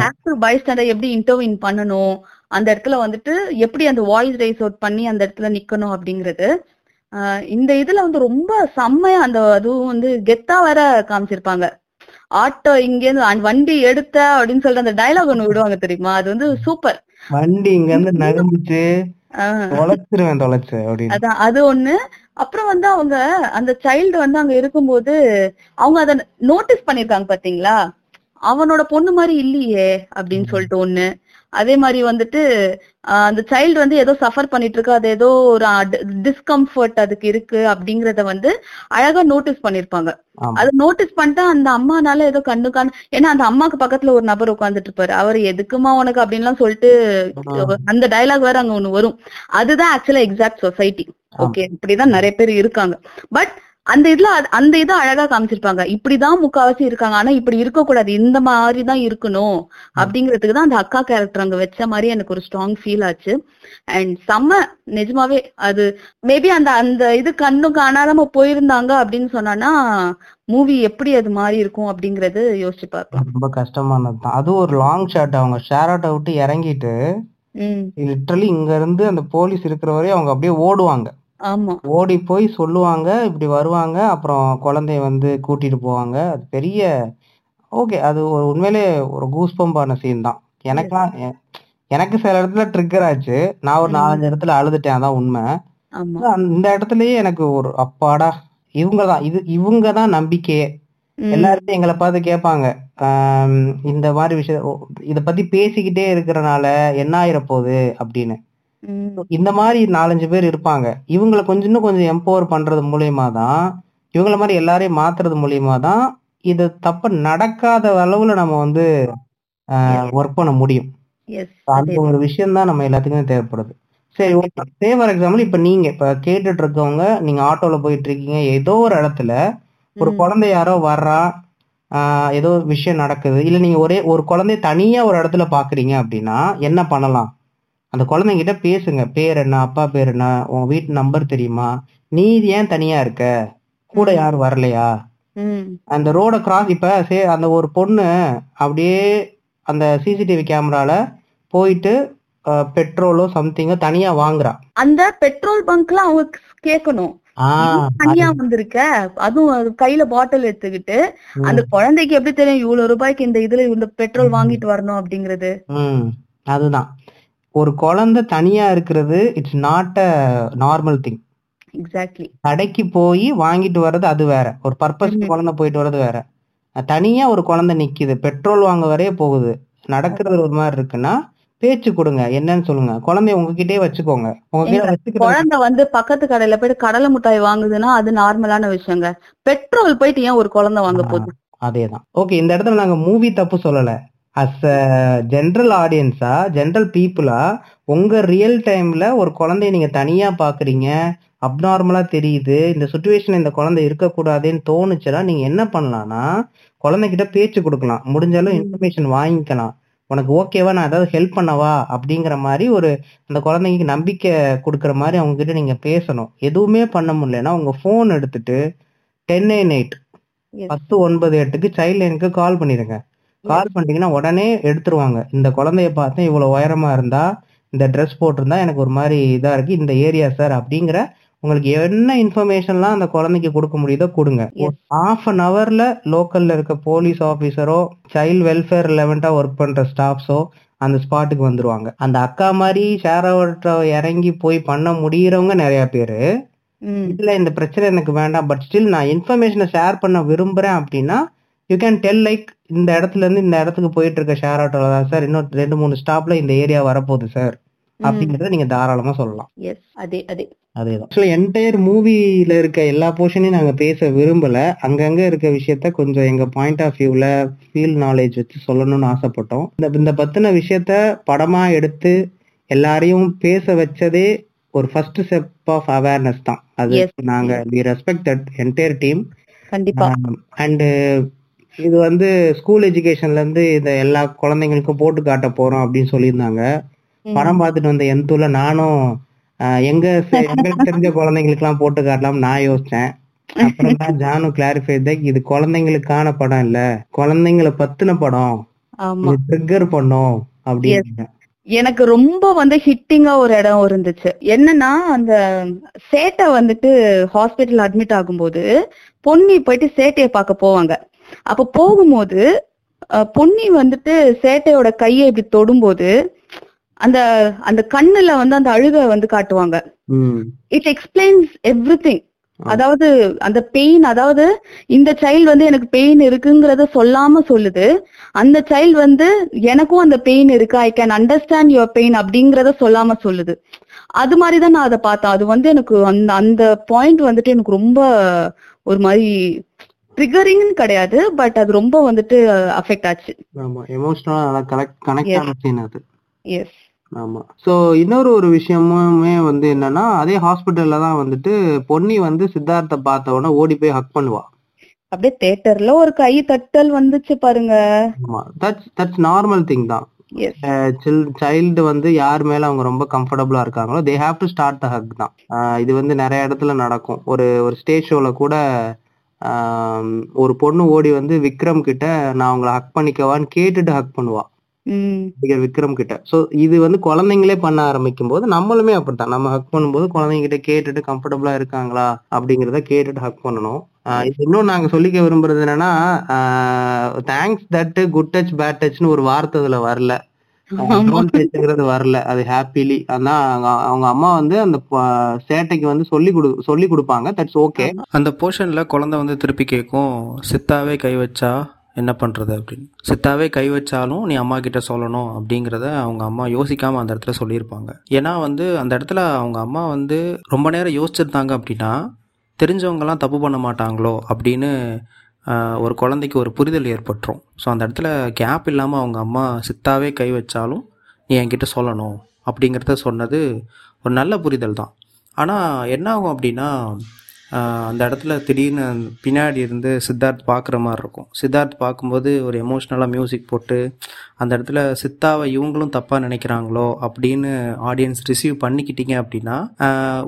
ஆக்டிவ் பைஸ்டாண்டர் எப்படி இன்டர்வின் பண்ணணும்? அந்த இடத்துல வந்துட்டு எப்படி அந்த வாய்ஸ் ரைஸ் அவுட் பண்ணி அந்த இடத்துல நிக்கணும் அப்படிங்கிறது. இந்த இதுல வந்து ரொம்ப செம்மையா அந்த அதுவும் வந்து கெத்தா வேற காமிச்சிருப்பாங்க. ஆட்டோ இங்க இருந்து வண்டி எடுத்த அப்படின்னு சொல்லிட்டு அந்த டயலாக் ஒண்ணு விடுவாங்க தெரியுமா? அது வந்து சூப்பர் வண்டி இங்க இருந்து நகர்ந்துச்சு. தொலைச்சிருவேன் தொலைச்சு அப்படின்னு. அதான் அது ஒண்ணு. அப்புறம் வந்து அவங்க அந்த சைல்டு வந்து அங்க இருக்கும்போது அவங்க அத நோட்டீஸ் பண்ணிருக்காங்க பாத்தீங்களா? அவனோட பொண்ணு மாதிரி இல்லையே அப்படின்னு சொல்லிட்டு ஒண்ணு. அதே மாதிரி வந்துட்டு அந்த சைல்டு வந்து ஏதோ சஃபர் பண்ணிட்டு இருக்கு அது ஏதோ ஒரு டிஸ்கம்ஃபர்ட் அதுக்கு இருக்கு அப்படிங்கறத வந்து அழகா நோட்டீஸ் பண்ணிருப்பாங்க. அதை நோட்டீஸ் பண்ணிட்டு அந்த அம்மானால ஏதோ கண்ணு கண்ணு ஏன்னா அந்த அம்மாக்கு பக்கத்துல ஒரு நபர் உட்கார்ந்துட்டு இருப்பாரு அவர் எதுக்குமா உனக்கு? அப்படின்லாம் சொல்லிட்டு அந்த டயலாக் வேற அங்க ஒண்ணு வரும். அதுதான் ஆக்சுவலா எக்ஸாக்ட் சொசைட்டி ஓகே இப்படிதான் நிறைய பேர் இருக்காங்க. பட் அந்த இதுல அது- அந்த இதை அழகா காமிச்சிருப்பாங்க. இப்படிதான் முக்காவாசி இருக்காங்க. ஆனா இப்படி இருக்க கூடாது இந்த மாதிரி தான் இருக்கணும் அப்படிங்கிறதுக்கு தான் அந்த அக்கா கேரக்டர் அங்க வச்ச மாதிரி எனக்கு ஒரு ஸ்ட்ராங் ஃபீல் ஆச்சு. அண்ட் செம்ம நிஜமாவே அது மேபி அந்த அந்த இது கண்ணும் காணாம போயிருந்தாங்க அப்படின்னு சொன்னானா மூவி எப்படி அது மாறி இருக்கும் அப்படிங்கறது யோசிச்சு பார்க்கலாம் ரொம்ப கஷ்டமானது தான் அதுவும் ஒரு லாங் ஷாட் அவங்க ஷேர் ஆட்டை விட்டு இறங்கிட்டு உம் லிட்டரலி இங்க இருந்து அந்த போலீஸ் இருக்கிற வரையும் அவங்க அப்படியே ஓடுவாங்க. ஆமா. ஓடி போய் சொல்லுவாங்க இப்படி வருவாங்க அப்புறம் குழந்தைய வந்து கூட்டிட்டு போவாங்க. அது பெரிய ஓகே அது ஒரு உண்மையிலே ஒரு கூஸ்பம்பான சீன் தான். எனக்குலாம் எ- எனக்கு சில இடத்துல ட்ரிக்கர் ஆச்சு. நான் ஒரு ம். நாலஞ்சு இடத்துல அழுதுட்டேன் அதான் உண்மை. ஆமா. இந்த இடத்துலயே எனக்கு ஒரு அப்பாடா இவங்க தான் இது இவங்க தான் நம்பிக்கையே. எல்லாருமே எங்களை பார்த்து கேட்பாங்க ஆம், இந்த மாதிரி விஷயம் இத பத்தி பேசிக்கிட்டே இருக்கிறனால என்ன ஆயிர போகுது அப்படின்னு. இந்த மாதிரி நாலஞ்சு பேர் இருப்பாங்க. இவங்களை கொஞ்சம் இன்னும் கொஞ்சம் எம்பவர் பண்றது மூலியமா தான் இவங்கள மாதிரி எல்லாரையும் மாத்துறது மூலியமா தான் இது தப்பு நடக்காத அளவுல நம்ம வந்து ஒர்க் பண்ண முடியும். அந்த ஒரு விஷயம் தான் நம்ம எல்லாத்துக்குமே தேவைப்படுது. சரி ஓகே சே ஃபார் எக்ஸாம்பிள் இப்ப நீங்க இப்ப கேட்டுட்டு இருக்கவங்க நீங்க ஆட்டோல போயிட்டு இருக்கீங்க ஏதோ ஒரு இடத்துல ஒரு. குழந்தை யாரோ வர்றா ஆஹ் ஏதோ விஷயம் நடக்குது இல்ல நீங்க ஒரே ஒரு குழந்தைய தனியா ஒரு இடத்துல பாக்குறீங்க அப்படின்னா என்ன பண்ணலாம்? அந்த குழந்தைங்கிட்ட பேசுங்க. பேர் என்ன அப்பா பேர் என்ன உன் வீட்டு நம்பர் தெரியுமா? நீ ஏன் தனியா இருக்க? கூட. யாரும் வரலையா? அந்த ரோட கிராஸ் இப்ப அந்த ஒரு பொண்ணு அப்படியே அந்த சிசிடிவி கேமரால போயிட்டு பெட்ரோலோ சம்திங்கோ தனியா வாங்குறா. அந்த பெட்ரோல் பங்க்ல அவங்க கேட்கணும் ஆஹ் தனியா வந்திருக்க? அதுவும் அது கையில பாட்டில் எடுத்துக்கிட்டு அந்த குழந்தைக்கு எப்படி தெரியும் இவ்வளவு ரூபாய்க்கு இந்த இதுல இந்த பெட்ரோல் வாங்கிட்டு வரணும் அப்படிங்கறது? அதுதான். ஒரு குழந்தை தனியா இருக்கிறது it's not a normal thing exactly கடைக்கு போய் வாங்கிட்டு வர்றது அது வேற. ஒரு பர்பஸ். குழந்தை போயிட்டு வர்றது வேற. தனியா ஒரு குழந்தை நிக்குது பெட்ரோல் வாங்க வரைய போகுது. நடக்கிறது ஒரு மாதிரி இருக்குன்னா பேச்சு கொடுங்க. என்னன்னு சொல்லுங்க. குழந்தைய உங்ககிட்டயே வச்சுக்கோங்க. குழந்தை வந்து பக்கத்து கடையில போயிட்டு கடலை மிட்டாய் வாங்குதுன்னா அது நார்மலான விஷயங்க. பெட்ரோல் போயிட்டு ஏன் ஒரு குழந்தை வாங்க போகுது? அதேதான். ஓகே இந்த இடத்துல நாங்க மூவி தப்பு சொல்லல. அஸ் அ ஜென்ரல் ஆடியன்ஸா ஜென்ரல் பீப்புளா உங்க ரியல் டைம்ல ஒரு குழந்தைய நீங்க தனியா பாக்குறீங்க அப்நார்மலா தெரியுது இந்த சுச்சுவேஷன் இந்த குழந்தை இருக்கக்கூடாதுன்னு தோணுச்சுன்னா நீங்க என்ன பண்ணலாம்னா குழந்தைகிட்ட பேச்சு கொடுக்கலாம் முடிஞ்சாலும். இன்ஃபர்மேஷன் வாங்கிக்கலாம் உனக்கு ஓகேவா நான் ஏதாவது ஹெல்ப் பண்ணவா அப்படிங்கிற மாதிரி ஒரு அந்த குழந்தைக்கு நம்பிக்கை கொடுக்குற மாதிரி அவங்க கிட்ட நீங்க பேசணும் எதுவுமே பண்ண முடியலன்னா உங்க ஃபோன் எடுத்துட்டு டென் நைன் எயிட். பத்து ஒன்பது எட்டுக்கு சைல்ட் லைனுக்கு கால் பண்ணிருங்க கால் பண்ணிட்டீங்கன்னா உடனே எடுத்துருவாங்க இந்த குழந்தைய பார்த்தேன் இவ்வளவு உயரமா இருந்தா இந்த ட்ரெஸ் போட்டிருந்தா எனக்கு ஒரு மாதிரி இதா இருக்கு இந்த ஏரியா சார் அப்படிங்கிற உங்களுக்கு என்ன இன்ஃபர்மேஷன்லாம் அந்த குழந்தைக்கு கொடுக்க முடியுதோ கொடுங்க. ஹாஃப் அன் ஹவர்ல லோக்கல்ல இருக்க போலீஸ் ஆபீசரோ சைல்ட் வெல்ஃபேர் ரிலவெண்டா ஒர்க் பண்ற ஸ்டாஃப்ஸோ அந்த ஸ்பாட்டுக்கு வந்துருவாங்க அந்த அக்கா மாதிரி ஷேர் இறங்கி போய் பண்ண முடியறவங்க நிறைய பேரு. இதுல இந்த பிரச்சனை எனக்கு வேண்டாம் பட் ஸ்டில் நான் இன்ஃபர்மேஷனை ஷேர் பண்ண விரும்புறேன் அப்படின்னா யூ கேன் டெல் லைக் இந்த இடத்துல இருந்து இந்த இடத்துக்கு போயிட்டு இருக்க ஷேர் ஆட்டோல தான் சார் இன்னும் ரெண்டு மூணு ஸ்டாப்ல இந்த ஏரியா வரப்போகுது சார். அப்படிங்கறத நீங்க தாராளமா சொல்லலாம். Yes. அதே அதே. அதேதான். ஆக்சுவலி என்டையர் மூவில இருக்க எல்லா போர்ஷனையும் நாங்க பேச விரும்பல. அங்கங்க இருக்க விஷயத்த கொஞ்சம் எங்க பாயிண்ட் ஆஃப் வியூல ஃபீல் நாலேஜ் வச்சு சொல்லணும்னு ஆசைப்பட்டோம். இந்த இந்த பத்தின விஷயத்த படமா எடுத்து எல்லாரையும் பேச வச்சதே ஒரு ஃபர்ஸ்ட் ஸ்டெப் ஆஃப் அவேர்னஸ் தான். அது. நாங்க we respect that entire team கண்டிப்பா. அண்டு இது வந்து ஸ்கூல் எஜுகேஷன்ல இருந்து இந்த எல்லா குழந்தைங்களுக்கும் போட்டு காட்ட போறோம் அப்படின்னு சொல்லியிருந்தாங்க. படம் பார்த்துட்டு வந்த எந்தூர்ல நானும் எங்க எங்களுக்கு தெரிஞ்ச குழந்தைங்களுக்கு எல்லாம் போட்டு காட்டலாம் நான் யோசிச்சேன். அப்புறம் தான் ஜானு கிளாரிஃபை இது குழந்தைங்களுக்கான படம் இல்ல. குழந்தைங்களை பத்தின படம். ட்ரிகர் பண்ணும் அப்படின்னு எனக்கு ரொம்ப வந்து ஹிட்டிங்கா ஒரு இடம் இருந்துச்சு. என்னன்னா அந்த சேட்டை வந்துட்டு ஹாஸ்பிட்டல் அட்மிட் ஆகும்போது பொன்னி போயிட்டு சேட்டையை பார்க்க போவாங்க. அப்ப போகும்போது பொன்னி வந்துட்டு சேட்டையோட கையை இப்படி தொடும்போது அந்த அந்த கண்ணுல வந்து அந்த அழுகை வந்து காட்டுவாங்க. It explains every ah. அதாவது அந்த பெயின் அதாவது இந்த சைல்டு வந்து எனக்கு பெயின் இருக்குங்கிறத சொல்லாம சொல்லுது. அந்த சைல்டு வந்து எனக்கும் அந்த பெயின் இருக்கு? I can understand your pain அப்படிங்கறத சொல்லாம சொல்லுது. அது மாதிரி தான் நான் அதை பார்த்தேன். அது வந்து எனக்கு அந்த அந்த பாயிண்ட் வந்துட்டு எனக்கு ரொம்ப ஒரு மாதிரி ட்ரிகரிங்னு கிடையாது பட் அது ரொம்ப வந்துட்டு அஃபெக்ட் ஆச்சு. ஆமா எமோஷனலா கனெக்ட் Yes. ஆன சீன் அது. எஸ் ஆமா. சோ இன்னொரு ஒரு விஷயமுமே வந்து என்னன்னா அதே ஹாஸ்பிட்டல்ல தான் வந்துட்டு பொன்னி வந்து சித்தார்த்த பார்த்த உடனே ஓடி போய் ஹக் பண்ணுவா. அப்படியே தேட்டர்ல ஒரு கை தட்டல் வந்துச்சு பாருங்க. ஆமா. தட்ஸ் தட்ஸ் நார்மல் திங் தான். எஸ் சைல்டு வந்து யார் மேல அவங்க ரொம்ப கம்ஃபர்டபுளா இருக்காங்களோ they have to start the hug தான். இது வந்து நிறைய இடத்துல நடக்கும். ஒரு ஒரு ஸ்டேஜ் ஷோல கூட ஒரு பொண்ணு ஓடி வந்து விக்ரம் கிட்ட நான் அவங்கள ஹக் பண்ணிக்கவான்னு கேட்டுட்டு ஹக் பண்ணுவா. நடிகர் விக்ரம் கிட்ட. சோ இது வந்து குழந்தைங்களே பண்ண ஆரம்பிக்கும் போது நம்மளுமே அப்படித்தான். நம்ம ஹக் பண்ணும்போது குழந்தைங்க கிட்ட கேட்டுட்டு கம்ஃபர்டபுளா இருக்காங்களா அப்படிங்கறத கேட்டுட்டு ஹக் பண்ணணும். இன்னும் நாங்க சொல்லிக்க விரும்புறது என்னன்னா thanks that good touch bad டச்னு ஒரு வார்த்தை அதுல வரல. Touchங்கிறது வரல. அது ஹாப்பிலி அதான் அவங்க- அம்மா வந்து அந்த சேட்டைக்கு வந்து சொல்லி கொடு சொல்லி கொடுப்பாங்க. தட்ஸ் ஓகே அந்த போர்ஷனில் குழந்தை வந்து திருப்பி கேட்கும் சித்தாவே கை வச்சா என்ன பண்ணுறது அப்படின்னு. சித்தாவே கை வச்சாலும் நீ அம்மா கிட்ட சொல்லணும் அப்படிங்கிறத அவங்க அம்மா யோசிக்காமல் அந்த இடத்துல சொல்லியிருப்பாங்க. ஏன்னா வந்து அந்த இடத்துல அவங்க அம்மா வந்து ரொம்ப நேரம் யோசிச்சிருந்தாங்க அப்படின்னா தெரிஞ்சவங்கலாம் தப்பு பண்ண மாட்டாங்களோ அப்படின்னு ஒரு குழந்தைக்கு ஒரு புரிதல் ஏற்பட்டுரும். ஸோ அந்த இடத்துல கேப் இல்லாமல் அவங்க அம்மா சித்தாவே கை வச்சாலும் நீ என்கிட்ட சொல்லணும் அப்படிங்கிறத சொன்னது ஒரு நல்ல புரிதல் தான். ஆனால் என்ன ஆகும் அப்படின்னா அந்த இடத்துல திடீர்னு பின்னாடி இருந்து சித்தார்த் பார்க்குற மாதிரி இருக்கும். சித்தார்த் பார்க்கும்போது ஒரு எமோஷ்னலாக மியூசிக் போட்டு அந்த இடத்துல சித்தாவை இவங்களும் தப்பாக நினைக்கிறாங்களோ அப்படின்னு ஆடியன்ஸ் ரிசீவ் பண்ணிக்கிட்டீங்க அப்படின்னா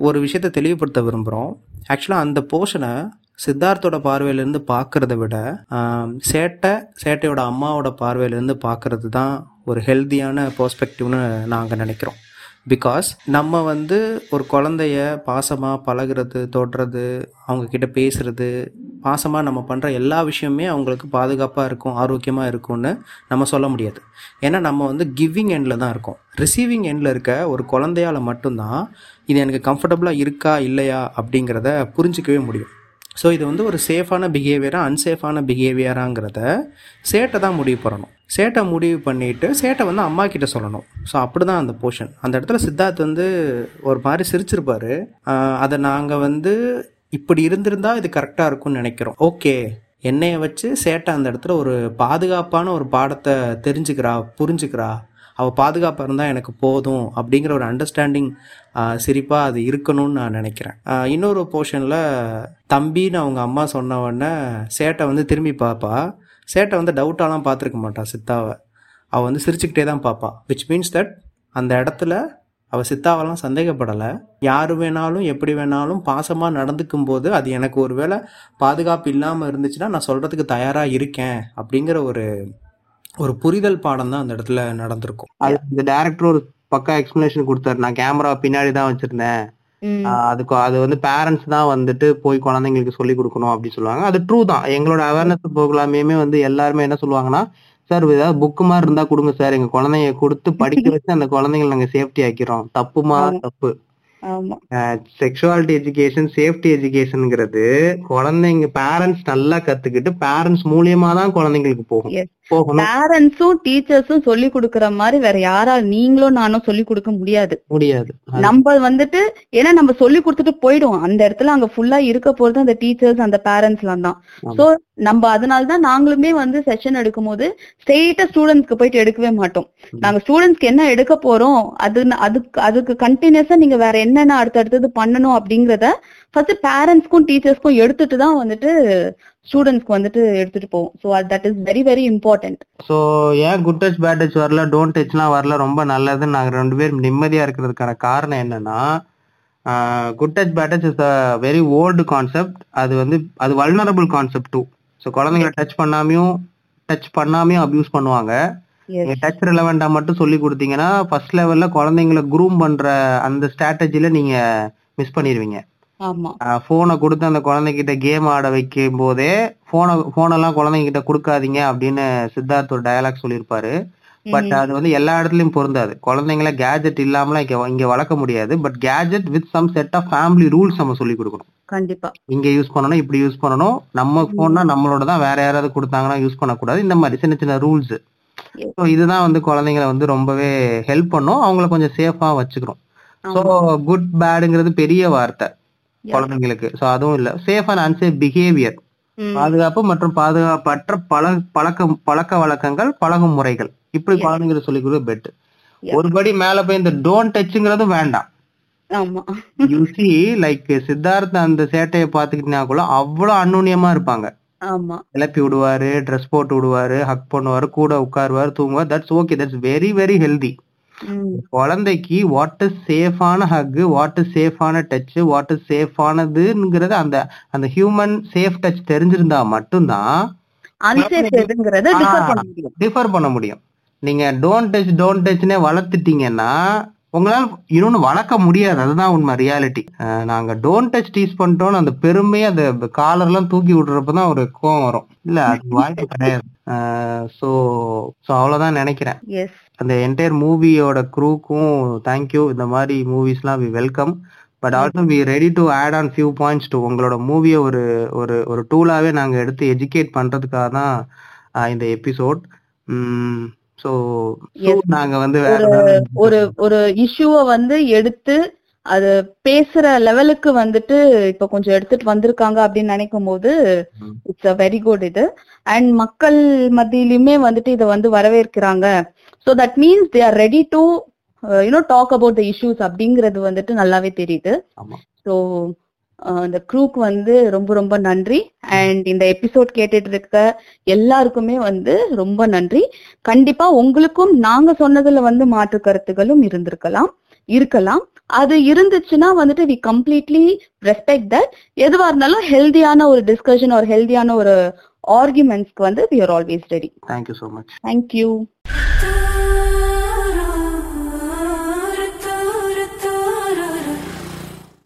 ஒரு விஷயத்தை தெளிவுபடுத்த விரும்புகிறோம் ஆக்சுவலாக அந்த போர்ஷனை சித்தார்த்தோட பார்வையிலேருந்து பார்க்கறத விட சேட்டை சேட்டையோட அம்மாவோட பார்வையிலேருந்து பார்க்கறது தான் ஒரு ஹெல்த்தியான பர்ஸ்பெக்டிவ்னு நாங்கள் நினைக்கிறோம். பிகாஸ் நம்ம வந்து ஒரு குழந்தைய பாசமாக பழகுறது தொடுறது அவங்கக்கிட்ட பேசுகிறது பாசமாக நம்ம பண்ணுற எல்லா விஷயமே அவங்களுக்கு பாதுகாப்பாக இருக்கும் ஆரோக்கியமாக இருக்கும்னு நம்ம சொல்ல முடியாது. ஏன்னா நம்ம வந்து கிவிங் எண்டில் தான் இருக்கோம். ரிசீவிங் எண்டில் இருக்க ஒரு குழந்தையால மட்டும்தான் இது எனக்கு கம்ஃபர்டபுளாக இருக்கா இல்லையா அப்படிங்கிறத புரிஞ்சிக்கவே முடியும். ஸோ இது வந்து ஒரு சேஃபான பிஹேவியரா அன்சேஃபான பிஹேவியராங்கிறத சேட்டை தான் முடிவு பண்ணணும். சேட்டை முடிவு பண்ணிவிட்டு சேட்டை வந்து அம்மா கிட்ட சொல்லணும். ஸோ அப்படி தான் அந்த போர்ஷன் அந்த இடத்துல சித்தார்த் வந்து ஒரு மாதிரி சிரிச்சிருப்பார். அதை நாங்கள் வந்து இப்படி இருந்திருந்தா இது கரெக்டாக இருக்கும்னு நினைக்கிறோம். ஓகே என்னைய வச்சு சேட்டை அந்த இடத்துல ஒரு பாதுகாப்பான ஒரு பாடத்தை தெரிஞ்சுக்கிறா புரிஞ்சுக்கிறா. அவள் பாதுகாப்பாக இருந்தால் எனக்கு போதும் அப்படிங்கிற ஒரு அண்டர்ஸ்டாண்டிங் சிரிப்பாக அது இருக்கணும்னு நான் நினைக்கிறேன். இன்னொரு போர்ஷனில் தம்பின்னு அவங்க அம்மா சொன்ன உடனே சேட்டை வந்து திரும்பி பார்ப்பா சேட்டை வந்து டவுட்டாலாம் பார்த்துருக்க மாட்டான் சித்தாவை. அவள் வந்து சிரிச்சுக்கிட்டே தான் பார்ப்பான் விச் மீன்ஸ் தட் அந்த இடத்துல அவள் சித்தாவெல்லாம் சந்தேகப்படலை. யார் வேணாலும் எப்படி வேணாலும் பாசமாக நடந்துக்கும் போது அது எனக்கு ஒரு வேளை பாதுகாப்பு இல்லாமல் இருந்துச்சுன்னா நான் சொல்கிறதுக்கு தயாராக இருக்கேன் அப்படிங்கிற ஒரு ஒரு புரிதல் பாடம் தான் அந்த இடத்துல நடந்திருக்கும். அது இந்த டேரக்டர் ஒரு பக்கா எக்ஸ்பிளனேஷன் கொடுத்தாரு. நான் கேமரா பின்னாடி தான் வச்சிருந்தேன். அதுக்கு அது வந்து பேரண்ட்ஸ் தான் வந்துட்டு போய் குழந்தைங்களுக்கு சொல்லி கொடுக்கணும் அப்படின்னு சொல்லுவாங்க. அது ட்ரூ தான். எங்களோட அவேர்னஸ் ப்ரோக்ராமையுமே வந்து எல்லாருமே என்ன சொல்லுவாங்கன்னா சார் ஏதாவது புக்கு மாதிரி இருந்தா கொடுங்க சார் எங்க குழந்தைங்க கொடுத்து படிக்க வச்சு அந்த குழந்தைங்களை நாங்க சேஃப்டி ஆக்கிறோம் தப்புமா. தப்பு. ஆமா. செக்ஷுவாலிட்டி எஜுகேஷன் சேஃப்டி எஜுகேஷன்ங்கிறது குழந்தைங்க பேரண்ட்ஸ் நல்லா கத்துக்கிட்டு பேரண்ட்ஸ் மூலியமா தான் குழந்தைங்களுக்கு போகும். பேரண்ட்ஸும் டீச்சர்ஸும் சொல்லி கொடுக்கற மாதிரி வேற யாரால் நீங்களும் நானும் சொல்லி கொடுக்க முடியாது. முடியாது. நம்ம வந்துட்டு ஏன்னா நம்ம சொல்லி கொடுத்துட்டு போயிடுவோம். அந்த இடத்துல அங்க ஃபுல்லா இருக்க போறது அந்த டீச்சர்ஸ் அந்த பேரண்ட்ஸ் எல்லாம் தான். சோ நம்ம அதனாலதான் நாங்களுமே வந்து செஷன் எடுக்கும் போது ஸ்ட்ரெயிட்டா ஸ்டூடெண்ட்ஸ்க்கு போயிட்டு எடுக்கவே மாட்டோம். நாங்க ஸ்டூடெண்ட்ஸ்க்கு என்ன எடுக்க போறோம்? அது அதுக்கு அதுக்கு கண்டினியூஸா நீங்க வேற என்னென்ன அடுத்தடுத்தது பண்ணணும் அப்படிங்கறத ஃபர்ஸ்ட் பேரண்ட்ஸ்க்கும் டீச்சர்ஸ்க்கும் எடுத்துட்டு தான் வந்துட்டு ஸ்டூடெண்ட்ஸ்க்கு வந்துட்டு எடுத்துட்டு போவோம். So that is very very important so ஏன் குட் டச் பேட் டச் வரல டோன்ட் டச்லாம் வரல ரொம்ப நல்லதுன்னு நாங்க ரெண்டு பேரும் நிம்மதியா இருக்கிறதுக்கான காரணம் என்னன்னா good touch bad touch is a very old concept அது வந்து அது வல்னரபிள் கான்செப்ட் டூ ஸோ குழந்தைங்களை டச் பண்ணாமையும் டச் பண்ணாமையும் அபியூஸ் பண்ணுவாங்க. நீங்க டச் ரிலவெண்டா மட்டும் சொல்லி கொடுத்தீங்கன்னா ஃபர்ஸ்ட் லெவல்ல குழந்தைங்களை குரூம் பண்ற அந்த ஸ்ட்ராட்டஜில நீங்க மிஸ் பண்ணிடுவீங்க. போனை கொடுத்து அந்த குழந்தைகிட்ட கேம் ஆட வைக்கும் போதே போனை போனெல்லாம் குழந்தைங்க கிட்ட கொடுக்காதீங்க அப்படின்னு சித்தார்த் ஒரு டயலாக் சொல்லியிருப்பாரு. பட் அது வந்து எல்லா இடத்துலயும் பொருந்தாது. குழந்தைங்கள கேஜெட் இல்லாமலாம் இங்க இங்க வளர்க்க முடியாது. But gadget with some set of family rules நம்ம சொல்லி கொடுக்கணும். கண்டிப்பா. இங்க யூஸ் பண்ணணும் இப்படி யூஸ் பண்ணணும். நம்ம போன்னா நம்மளோட தான் வேற யாராவது கொடுத்தாங்கன்னா யூஸ் பண்ணக்கூடாது. இந்த மாதிரி சின்ன சின்ன ரூல்ஸ். ஸோ இதுதான் வந்து குழந்தைங்களை வந்து ரொம்பவே ஹெல்ப் பண்ணும். அவங்கள கொஞ்சம் சேஃபா வச்சுக்கிறோம் ஸோ குட் பேடுங்கிறது பெரிய வார்த்தை. குழந்தைங்களுக்கு. ஸோ அதுவும் இல்ல. Safe and unsafe behaviour. பாதுகாப்பு மற்றும் பாதுகாப்பற்ற பழ பழக்க பழக்க வழக்கங்கள் பழகும் முறைகள். இப்படி. குழந்தைங்களுக்கு சொல்லி கொடுக்க பெட் Yeah. ஒரு படி மேல போய் இந்த டோன்ட் டச்சுங்கிறதும் வேண்டாம். ஆமா. யூ சி லைக் சித்தார்த் அந்த சேட்டையை பாத்துக்கிட்டா கூட அவ்வளவு அந்நுண்ணியமா இருப்பாங்க. கிளப்பி விடுவாரு ட்ரெஸ் போட்டு விடுவாரு ஹக் பண்ணுவாரு கூட உட்காருவாரு தூங்குவார். That's okay that's very very healthy. குழந்தைக்கு வாட் இஸ் சேஃபான ஹக் வாட் இஸ் சேஃபான டச் வாட் இஸ் சேஃபானதுங்கிறது அந்த அந்த ஹியூமன் சேஃப் டச் தெரிஞ்சிருந்தா மட்டும்தான் அன்சேஃப் எதுங்கிறத டிஃபர் பண்ண முடியும். டிஃபர் பண்ண முடியும். நீங்க டோன்ட் டச் டோன்ட் டச்னே வளர்த்துட்டீங்கன்னா உங்களால இன்னொன்னு வளர்க்க முடியாது. அதுதான் உண்மை ரியாலிட்டி நாங்க டோன்ட் டச் டீஸ் பண்ணிட்டோம்னு அந்த பெருமையை அந்த காலர் எல்லாம் தூக்கி விடுறப்பதான் ஒரு கோவம் வரும். இல்ல அது வாய்ப்பு கிடையாது. சோ சோ அவ்வளவுதான் நினைக்கிறேன். அந்த என்டையர் மூவியோட க்ரூக்கும் தேங்க்யூ இந்த மாதிரி மூவிஸ்லாம் we welcome but also we ready to add on few points to உங்களோட மூவியை ஒரு ஒரு ஒரு டூலாவே நாங்க எடுத்து எஜுகேட் பண்றதுக்காக தான் இந்த எபிசோட் Yes. நாங்க வந்து ஒரு ஒரு இஷ்யூவை வந்து எடுத்து அது பேசுற லெவலுக்கு வந்துட்டு இப்ப கொஞ்சம் எடுத்துட்டு வந்திருக்காங்க அப்படின்னு நினைக்கும் போது. இட்ஸ் அ வெரி குட் இது அண்ட் மக்கள் மத்தியிலுமே வந்துட்டு இதை வந்து வரவேற்கிறாங்க so that means they are ready to you know talk about the issues அப்படிங்கிறது வந்துட்டு நல்லாவே தெரியுது. ஸோ இந்த க்ரூக்கு வந்து ரொம்ப ரொம்ப நன்றி. அண்ட் இந்த எபிசோட் கேட்டுட்டு இருக்க எல்லாருக்குமே வந்து ரொம்ப நன்றி. கண்டிப்பா உங்களுக்கும் நாங்க சொன்னதுல வந்து மாற்று கருத்துகளும் இருந்திருக்கலாம் இருக்கலாம். அது இருந்துச்சுன்னா வந்துட்டு வி கம்ப்ளீட்லி ரெஸ்பெக்ட் தட் எதுவா இருந்தாலும் ஹெல்தியான ஒரு டிஸ்கஷன் ஒரு ஹெல்தியான ஒரு ஆர்குமெண்ட்ஸ்க்கு வந்து we are always ready thank you so much thank you Thank